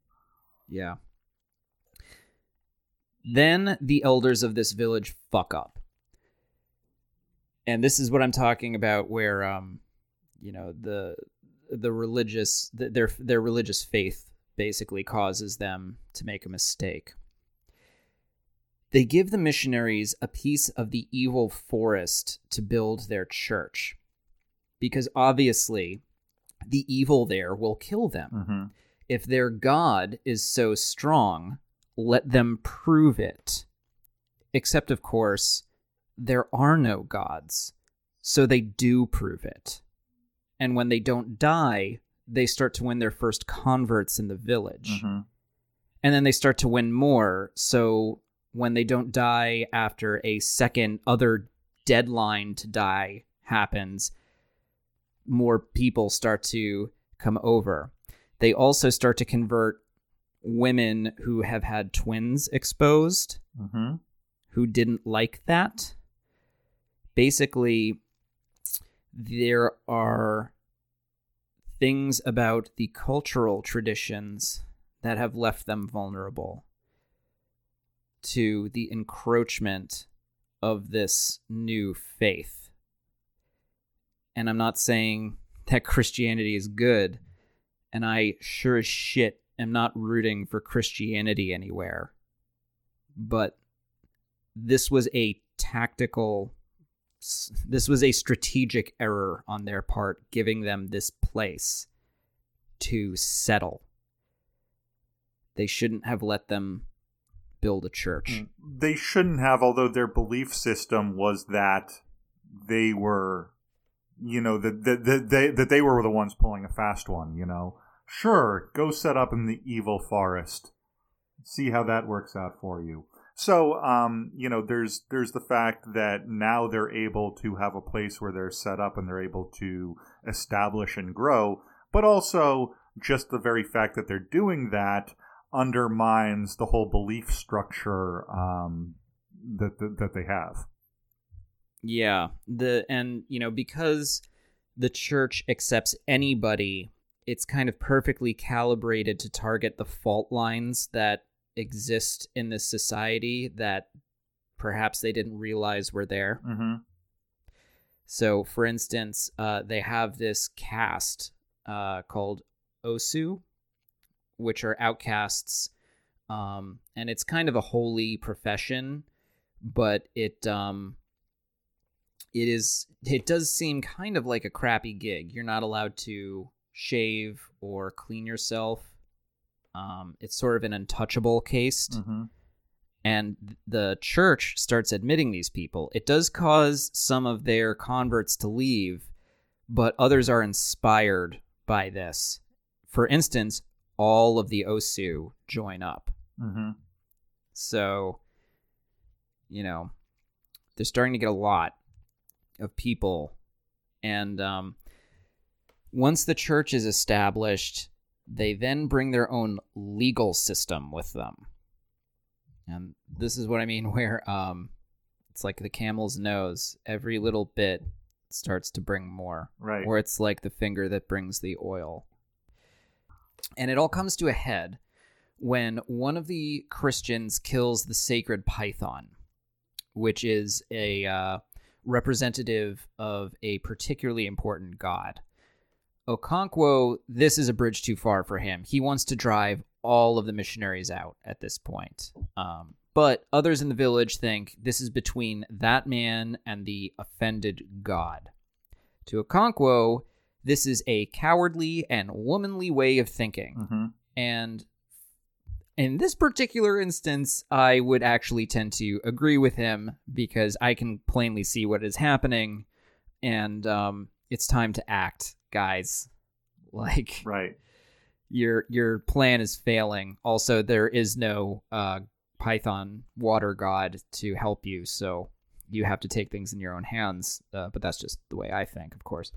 Yeah. Then the elders of this village fuck up. And this is what I'm talking about where um you know the the religious th- their their religious faith basically causes them to make a mistake. They give the missionaries a piece of the evil forest to build their church. Because obviously the evil there will kill them Mm-hmm. if their God is so strong, let them prove it. Except, of course, there are no gods, so they do prove it. And when they don't die, they start to win their first converts in the village. Mm-hmm. And then they start to win more, so when they don't die after a second other deadline to die happens, more people start to come over. They also start to convert women who have had twins exposed Mm-hmm. who didn't like that. Basically, there are things about the cultural traditions that have left them vulnerable to the encroachment of this new faith. And I'm not saying that <laughs> Christianity is good. And I sure as shit am not rooting for Christianity anywhere. But this was a tactical this was a strategic error on their part giving them this place to settle they shouldn't have let them build a church mm, They shouldn't have, although their belief system was that they were, you know, that that that they that they were the ones pulling a fast one. You know, sure, go set up in the evil forest, see how that works out for you. So, um, you know, there's there's the fact that now they're able to have a place where they're set up and they're able to establish and grow, but also just the very fact that they're doing that undermines the whole belief structure um, that, that that they have. Yeah, the and you know because the church accepts anybody, it's kind of perfectly calibrated to target the fault lines that exist in this society that perhaps they didn't realize were there. Mm-hmm. So, for instance, uh, they have this caste uh, called Osu, which are outcasts, um, and it's kind of a holy profession, but it um, it is it does seem kind of like a crappy gig. You're not allowed to shave or clean yourself. Um, it's sort of an untouchable caste Mm-hmm. and the church starts admitting these people. It does cause some of their converts to leave, but others are inspired by this. For instance, all of the Osu join up. Mm-hmm. So, you know, they're starting to get a lot of people. And um, once the church is established, they then bring their own legal system with them. And this is what I mean <laughs> where um, it's like the camel's nose. Every little bit starts to bring more. Right. Or it's like the finger that brings the oil. And it all comes to a head when one of the Christians kills the sacred python, which is a uh, representative of a particularly important god. Okonkwo, this is a bridge too far for him. He wants to drive all of the missionaries out at this point. Um, but others in the village think this is between that man and the offended god. To Okonkwo, this is a cowardly and womanly way of thinking. Mm-hmm. And in this particular instance, I would actually tend to agree with him because I can plainly see what is happening, and um, it's time to act, guys. <laughs> Like Right. your your plan is failing. Also, there is no uh, Python water god to help you, so you have to take things in your own hands. Uh, but that's just the way I think, of course.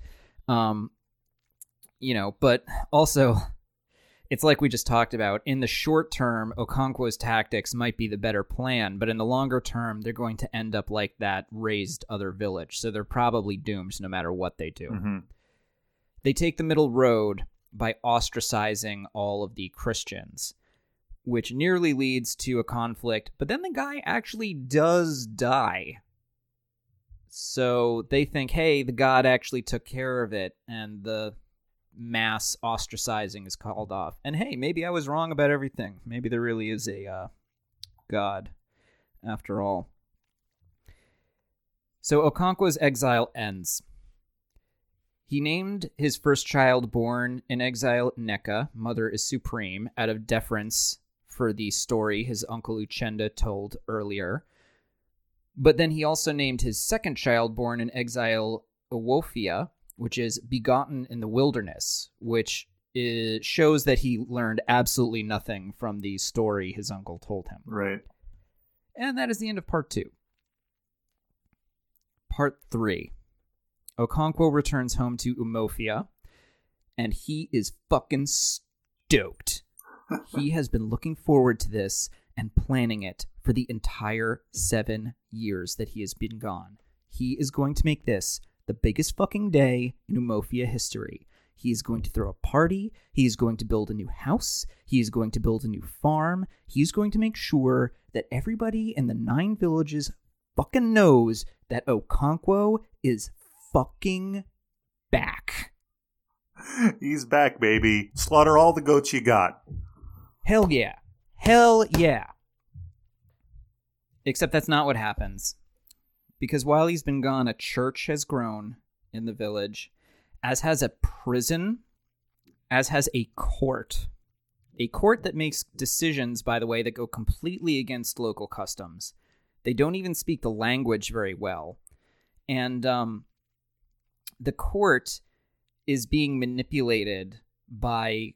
Um, you know, but also, <laughs> it's like we just talked about. In the short term, Okonkwo's tactics might be the better plan, but in the longer term, they're going to end up like that raised other village. So they're probably doomed no matter what they do. Mm-hmm. They take the middle road by ostracizing all of the Christians, which nearly leads to a conflict, but then the guy actually does die. So they think, hey, the god actually took care of it, and the mass ostracizing is called off. And hey, maybe I was wrong about everything. Maybe there really is a uh, god after all. So Okonkwo's exile ends. He named his first child born in exile Nneka, Mother is Supreme, out of deference for the story his uncle Uchendu told earlier. But then he also named his second child born in exile Nwofia, which is begotten in the wilderness, which is, shows that he learned absolutely nothing from the story his uncle told him. Right. And that is the end of part two. Part three. Okonkwo returns home to Umuofia, and he is fucking stoked. he <laughs> has been looking forward to this and planning it for the entire seven years that he has been gone. He is going to make this the biggest fucking day in Umuofia history. He is going to throw a party. He is going to build a new house. He is going to build a new farm. He is going to make sure that everybody in the nine villages fucking knows that Okonkwo is fucking back. He's back, baby. Slaughter all the goats you got. Hell yeah. Hell yeah. Except that's not what happens. Because while he's been gone, a church has grown in the village, as has a prison, as has a court. A court that makes decisions, by the way, that go completely against local customs. They don't even speak the language very well. And um, the court is being manipulated by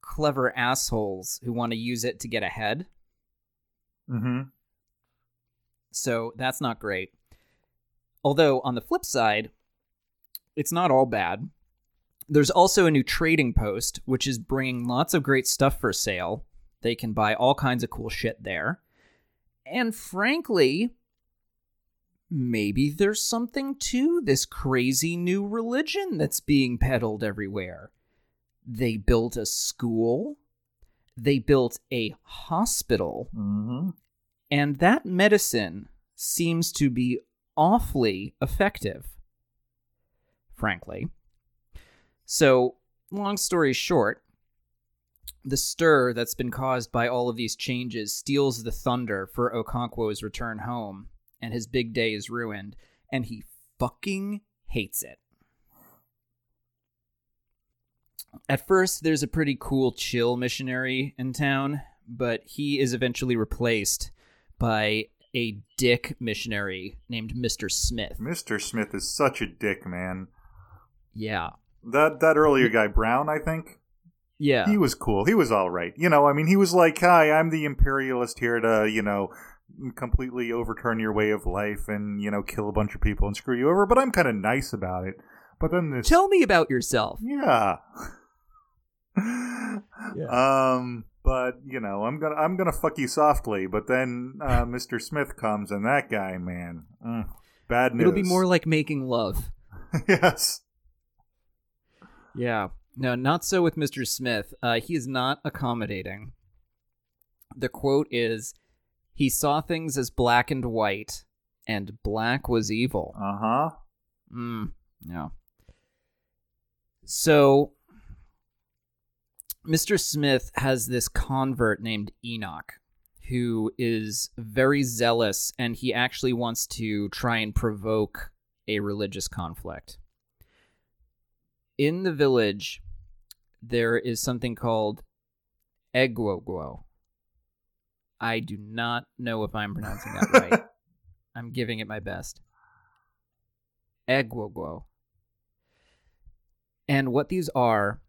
clever assholes who want to use it to get ahead. Mm-hmm. So that's not great. Although, on the flip side, it's not all bad. There's also a new trading post, which is bringing lots of great stuff for sale. They can buy all kinds of cool shit there. And frankly, maybe there's something to this crazy new religion that's being peddled everywhere. They built a school, they built a hospital, Mm-hmm. and that medicine seems to be awfully effective, frankly. So, long story short, the stir that's been caused by all of these changes steals the thunder for Okonkwo's return home, and his big day is ruined, and he fucking hates it. At first, there's a pretty cool, chill missionary in town, but he is eventually replaced by a dick missionary named Mr. Smith. Mr. Smith is such a dick, man. Yeah. That that earlier guy, Brown, I think. Yeah. He was cool. He was all right. You know, I mean, he was like, "Hi, I'm the imperialist here to, you know, completely overturn your way of life and you know kill a bunch of people and screw you over." But I'm kind of nice about it. But then this, Tell me about yourself. yeah. Um, but you know, I'm gonna I'm gonna fuck you softly. But then uh, <laughs> Mr. Smith comes, and that guy, man, mm, bad news. It'll be more like making love. <laughs> yes. Yeah. No, not so with Mr. Smith. Uh, he is not accommodating. The quote is He saw things as black and white, and black was evil. Uh huh. Mm, yeah. So, Mr. Smith has this convert named Enoch who is very zealous and he actually wants to try and provoke a religious conflict. In the village, there is something called Egwogwo. I do not know if I'm pronouncing that right. <laughs> I'm giving it my best. Egwogwo. And what these are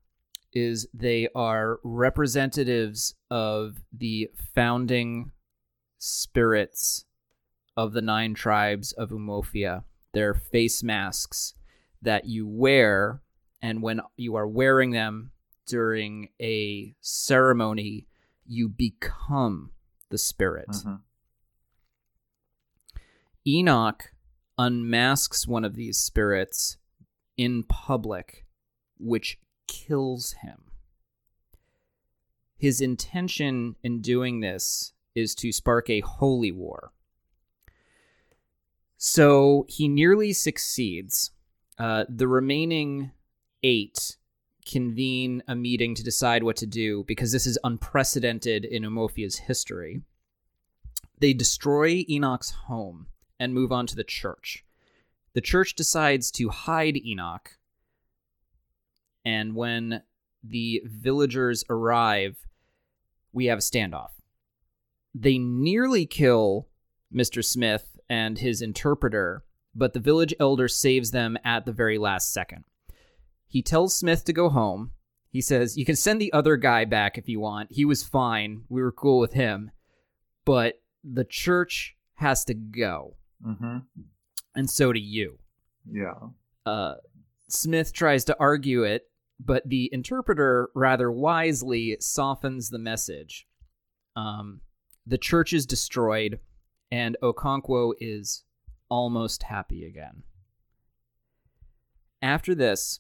is they are representatives of the founding spirits of the nine tribes of Umuofia. They're face masks that you wear, and when you are wearing them during a ceremony, you become the spirit. Mhm. Enoch unmasks one of these spirits in public, which kills him. His intention in doing this is to spark a holy war. So he nearly succeeds. Uh, the remaining eight convene a meeting to decide what to do because this is unprecedented in Umuofia's history. They destroy Enoch's home and move on to the church. The church decides to hide Enoch, and when the villagers arrive, we have a standoff. They nearly kill Mr. Smith and his interpreter, but the village elder saves them at the very last second. He tells Smith to go home. He says, You can send the other guy back if you want. He was fine. We were cool with him. But the church has to go, Mhm. and so do you. Yeah. Uh, Smith tries to argue it, but the interpreter rather wisely softens the message. Um, the church is destroyed, and Okonkwo is almost happy again. After this,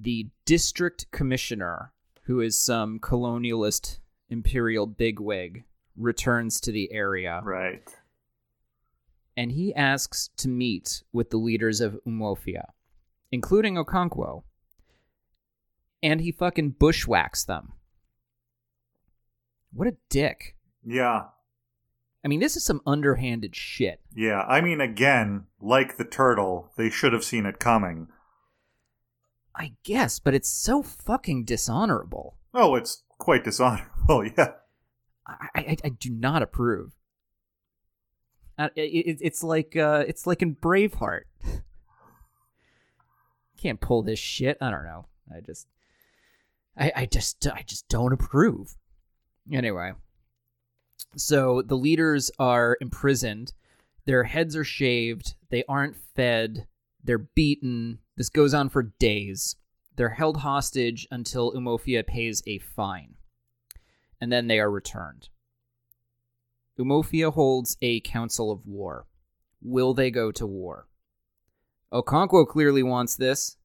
the district commissioner, who is some colonialist imperial bigwig, returns to the area Right. and he asks to meet with the leaders of Umuofia. including Okonkwo. And he fucking bushwhacks them. What a dick. Yeah. I mean, this is some underhanded shit. Yeah. I mean, again, like the turtle, they should have seen it coming. I guess, but it's so fucking dishonorable. Oh, it's quite dishonorable. <laughs> Yeah. I, I, I do not approve. Uh, it, it, it's like uh, it's like in Braveheart. <laughs> Can't pull this shit. I don't know. I just, I, I just, I just don't approve. Anyway, so the leaders are imprisoned. Their heads are shaved. They aren't fed. They're beaten. This goes on for days. They're held hostage until Umuofia pays a fine. And then they are returned. Umuofia holds a council of war. Will they go to war? Okonkwo clearly wants this.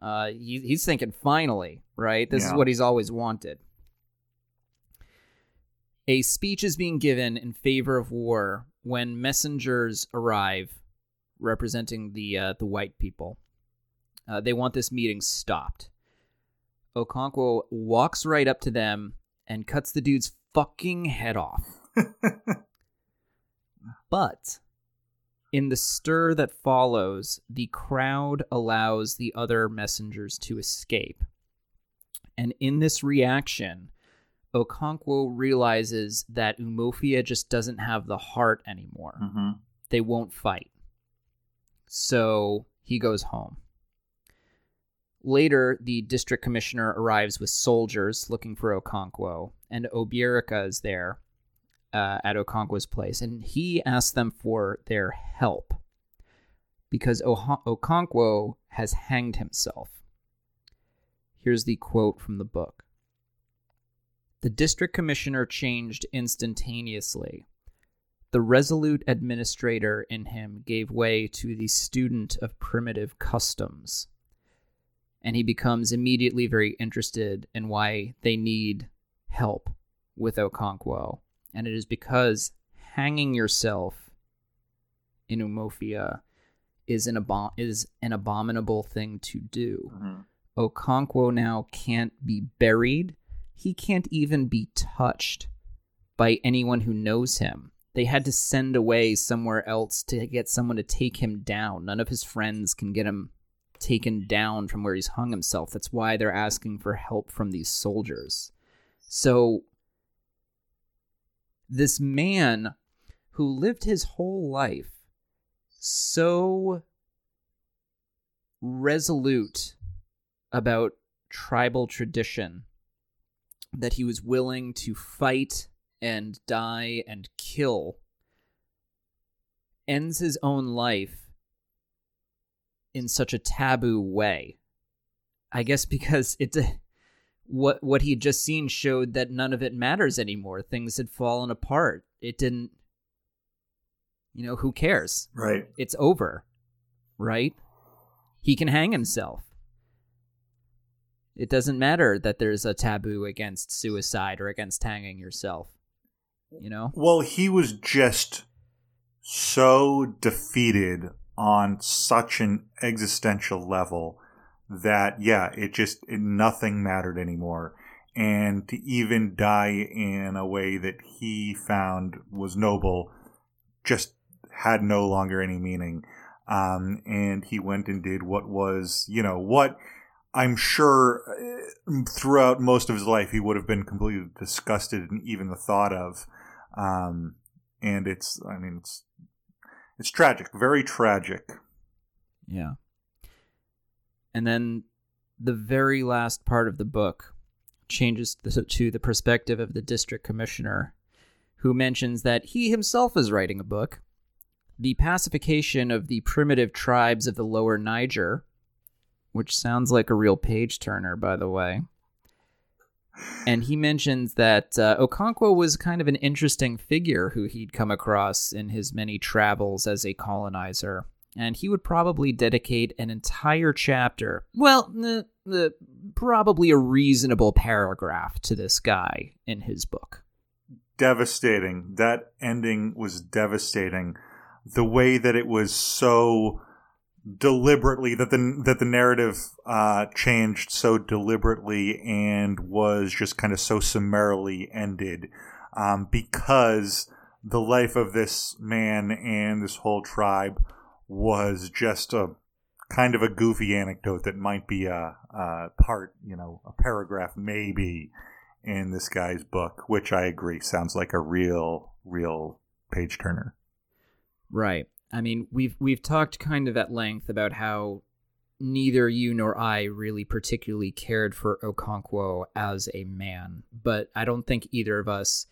Uh, he, he's thinking finally, right? This is what he's always wanted. A speech is being given in favor of war when messengers arrive representing the uh, the white people. Uh, they want this meeting stopped. Okonkwo walks right up to them and cuts the dude's fucking head off. <laughs> but in the stir that follows, the crowd allows the other messengers to escape. And in this reaction, Okonkwo realizes that Umuofia just doesn't have the heart anymore. hmm They won't fight. So he goes home. Later, the district commissioner arrives with soldiers looking for Okonkwo, and Obierika is there uh, at Okonkwo's place, and he asks them for their help because Oha- Okonkwo has hanged himself. Here's the quote from the book The district commissioner changed instantaneously. The resolute administrator in him gave way to the student of primitive customs. And he becomes immediately very interested in why they need help with Okonkwo. And it is because hanging yourself in Umuofia is an, abo- is an abominable thing to do. hmm Okonkwo now can't be buried. He can't even be touched by anyone who knows him. They had to send away somewhere else to get someone to take him down. None of his friends can get him taken down from where he's hung himself. That's why they're asking for help from these soldiers. So, this man who lived his whole life so resolute about tribal tradition that he was willing to fight and die and kill ends his own life in such a taboo way i guess because it <laughs> what what he had just seen showed that none of it matters anymore things had fallen apart it didn't you know who cares Right. it's over, right? He can hang himself. It doesn't matter that there's a taboo against suicide or against hanging yourself. You know? Well, he was just so defeated on such an existential level that yeah, it just it, nothing mattered anymore. And to even die in a way that he found was noble just had no longer any meaning. Um, and he went and did what was, you know, what I'm sure uh, throughout most of his life he would have been completely disgusted and even the thought of. Um, and it's, I mean, it's, it's tragic, very tragic. Yeah. And then the very last part of the book changes to the perspective of the district commissioner, who mentions that he himself is writing a book, The Pacification of the Primitive Tribes of the Lower Niger, which sounds like a real page turner, by the way. And he mentions that uh, Okonkwo was kind of an interesting figure who he'd come across in his many travels as a colonizer. And he would probably dedicate an entire chapter, well, probably a reasonable paragraph to this guy in his book. Devastating. That ending was devastating. The way that it was so deliberately that the that the narrative uh, changed so deliberately and was just kind of so summarily ended um, because the life of this man and this whole tribe was just a kind of a goofy anecdote that might be a, a part, you know, a paragraph maybe in this guy's book, which I agree sounds like a real, real page turner. Right. I mean, we've we've talked kind of at length about how neither you nor I really particularly cared for Okonkwo as a man, but I don't think either of us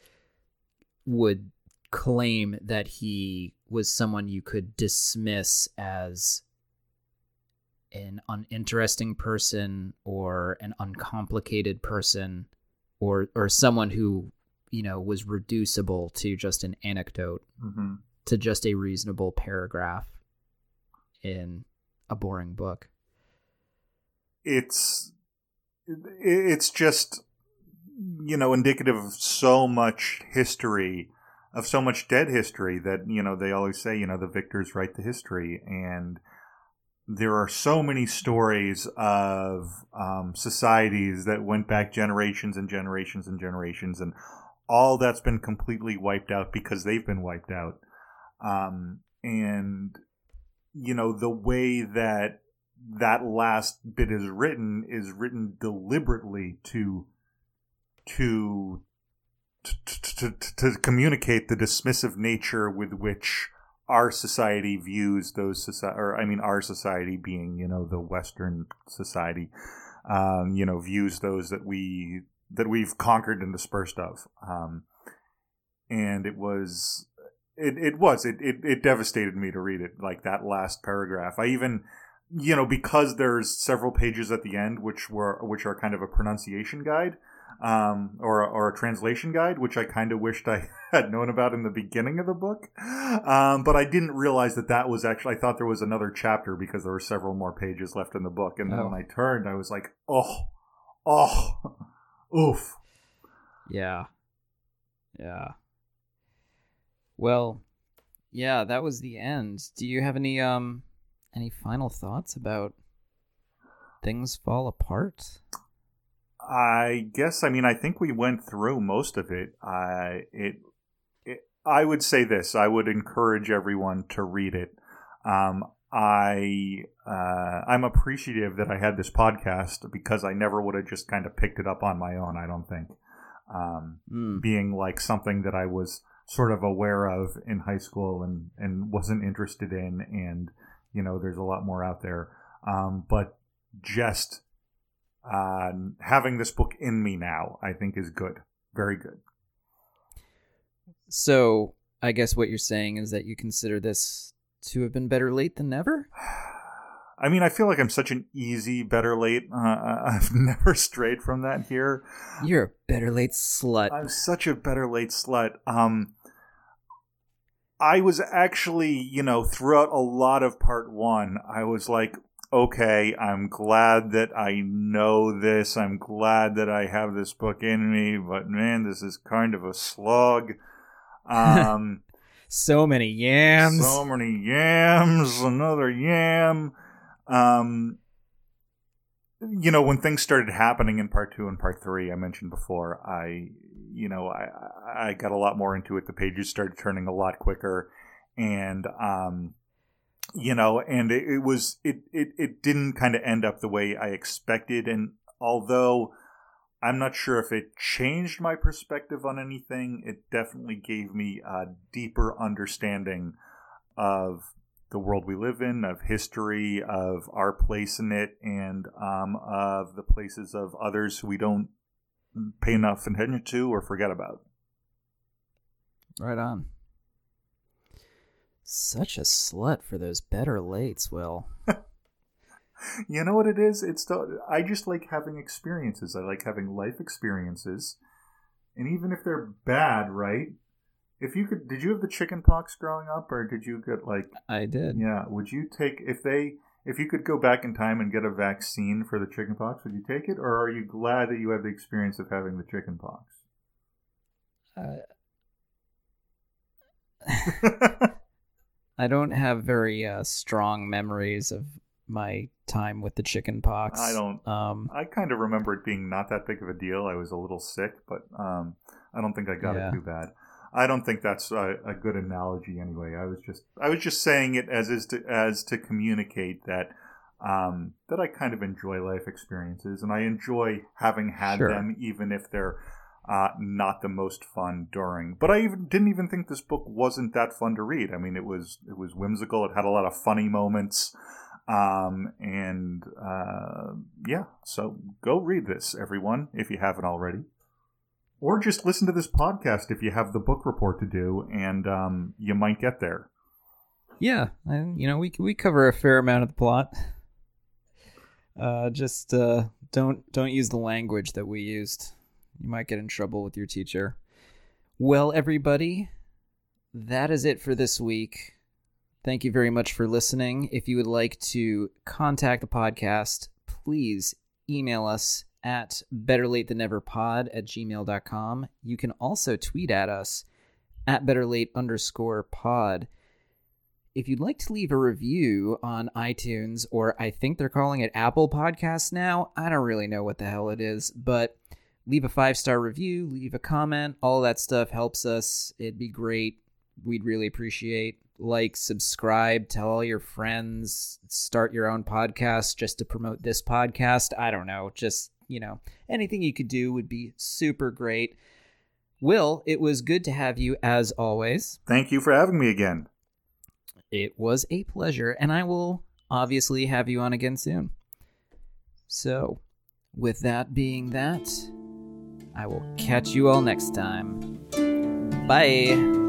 would claim that he was someone you could dismiss as an uninteresting person or an uncomplicated person or or someone who you know was reducible to just an anecdote Mm-hmm. To just a reasonable paragraph in a boring book. It's it's just you know indicative of so much history of so much dead history that you know they always say you know the victors write the history. And there are so many stories of um, societies that went back generations and generations and generations. And all that's been completely wiped out because they've been wiped out um, and you know the way that that last bit is written is written deliberately to to to, to, to, communicate the dismissive nature with which our society views those society, or I mean, our society being, you know, the Western society, um, you know, views those that we that we've conquered and dispersed of, um, and it was, it, it was, it, it it devastated me to read it, like that last paragraph. I even, you know, because there's several pages at the end which were which are kind of a pronunciation guide um, or or a translation guide, which I kind of wished I <laughs> had known about in the beginning of the book. Um, but I didn't realize that that was actually. I thought there was another chapter because there were several more pages left in the book. And then Oh. when I turned, I was like, oh, oh, <laughs> oof. yeah yeah well yeah that was the end do you have any um any final thoughts about things fall apart I guess I mean I think we went through most of it. I it, it I would say this. I would encourage everyone to read it. Um, I uh, I'm appreciative that I had this podcast because I never would have just kind of picked it up on my own. I don't think um, mm. being like something that I was sort of aware of in high school and and wasn't interested in, and you know there's a lot more out there. Um, but just uh, having this book in me now, I think, is good. Very good. so i guess what you're saying is that you consider this to have been better late than never <sighs> I mean, I feel like I'm such an easy better late. Uh, <laughs> I've never strayed from that here. you're a better late slut I'm such a better late slut. Um, I was actually, you know, throughout a lot of part one, I was like, okay, I'm glad that I know this. I'm glad that I have this book in me, but man, this is kind of a slog. <laughs> Um, so many yams so many yams, another yam. Um, you know, when things started happening in part two and part three, I mentioned before, I, you know, I, I got a lot more into it. The pages started turning a lot quicker, and, um, you know, and it, it was, it, it, it didn't kind of end up the way I expected. And although I'm not sure if it changed my perspective on anything, it definitely gave me a deeper understanding of the world we live in, of history, of our place in it, and um, of the places of others who we don't pay enough attention to or forget about. right on such a slut for those better lates will <laughs> You know what it is? It's the, I just like having experiences. I like having life experiences, and even if they're bad, right? If you could, did you have the chicken pox growing up, or did you get like i did Yeah, would you take if they if you could go back in time and get a vaccine for the chicken pox? would you take it, or are you glad that you have the experience of having the chickenpox? Uh, <laughs> I don't have very uh, strong memories of my time with the chicken pox. I don't. Um, I kind of remember it being not that big of a deal. I was a little sick, but um, I don't think I got Yeah. it too bad. I don't think that's a, a good analogy anyway. I was just I was just saying it as is to, as to communicate that um, that I kind of enjoy life experiences and I enjoy having had Sure. them, even if they're uh, not the most fun during. But I even didn't even think this book wasn't that fun to read. I mean, it was it was whimsical. It had a lot of funny moments, um, and uh, yeah. So go read this, everyone, if you haven't already, or just listen to this podcast if you have the book report to do, and um, you might get there. yeah, and you know we we cover a fair amount of the plot. Uh, just uh, don't don't use the language that we used. You might get in trouble with your teacher. Well, everybody, that is it for this week. Thank you very much for listening. If you would like to contact the podcast, please email us at betterlatethanneverpod at gmail.com. You can also tweet at us at betterlate underscore pod. If you'd like to leave a review on iTunes, or I think they're calling it Apple Podcasts now, I don't really know what the hell it is, but leave a five star review, leave a comment. All that stuff helps us. It'd be great. We'd really appreciate. Like, subscribe, tell all your friends, start your own podcast just to promote this podcast. I don't know. Just, you know, anything you could do would be super great. Will, it was good to have you as always. Thank you for having me again. It was a pleasure, and I will obviously have you on again soon. So, with that being that, I will catch you all next time. Bye.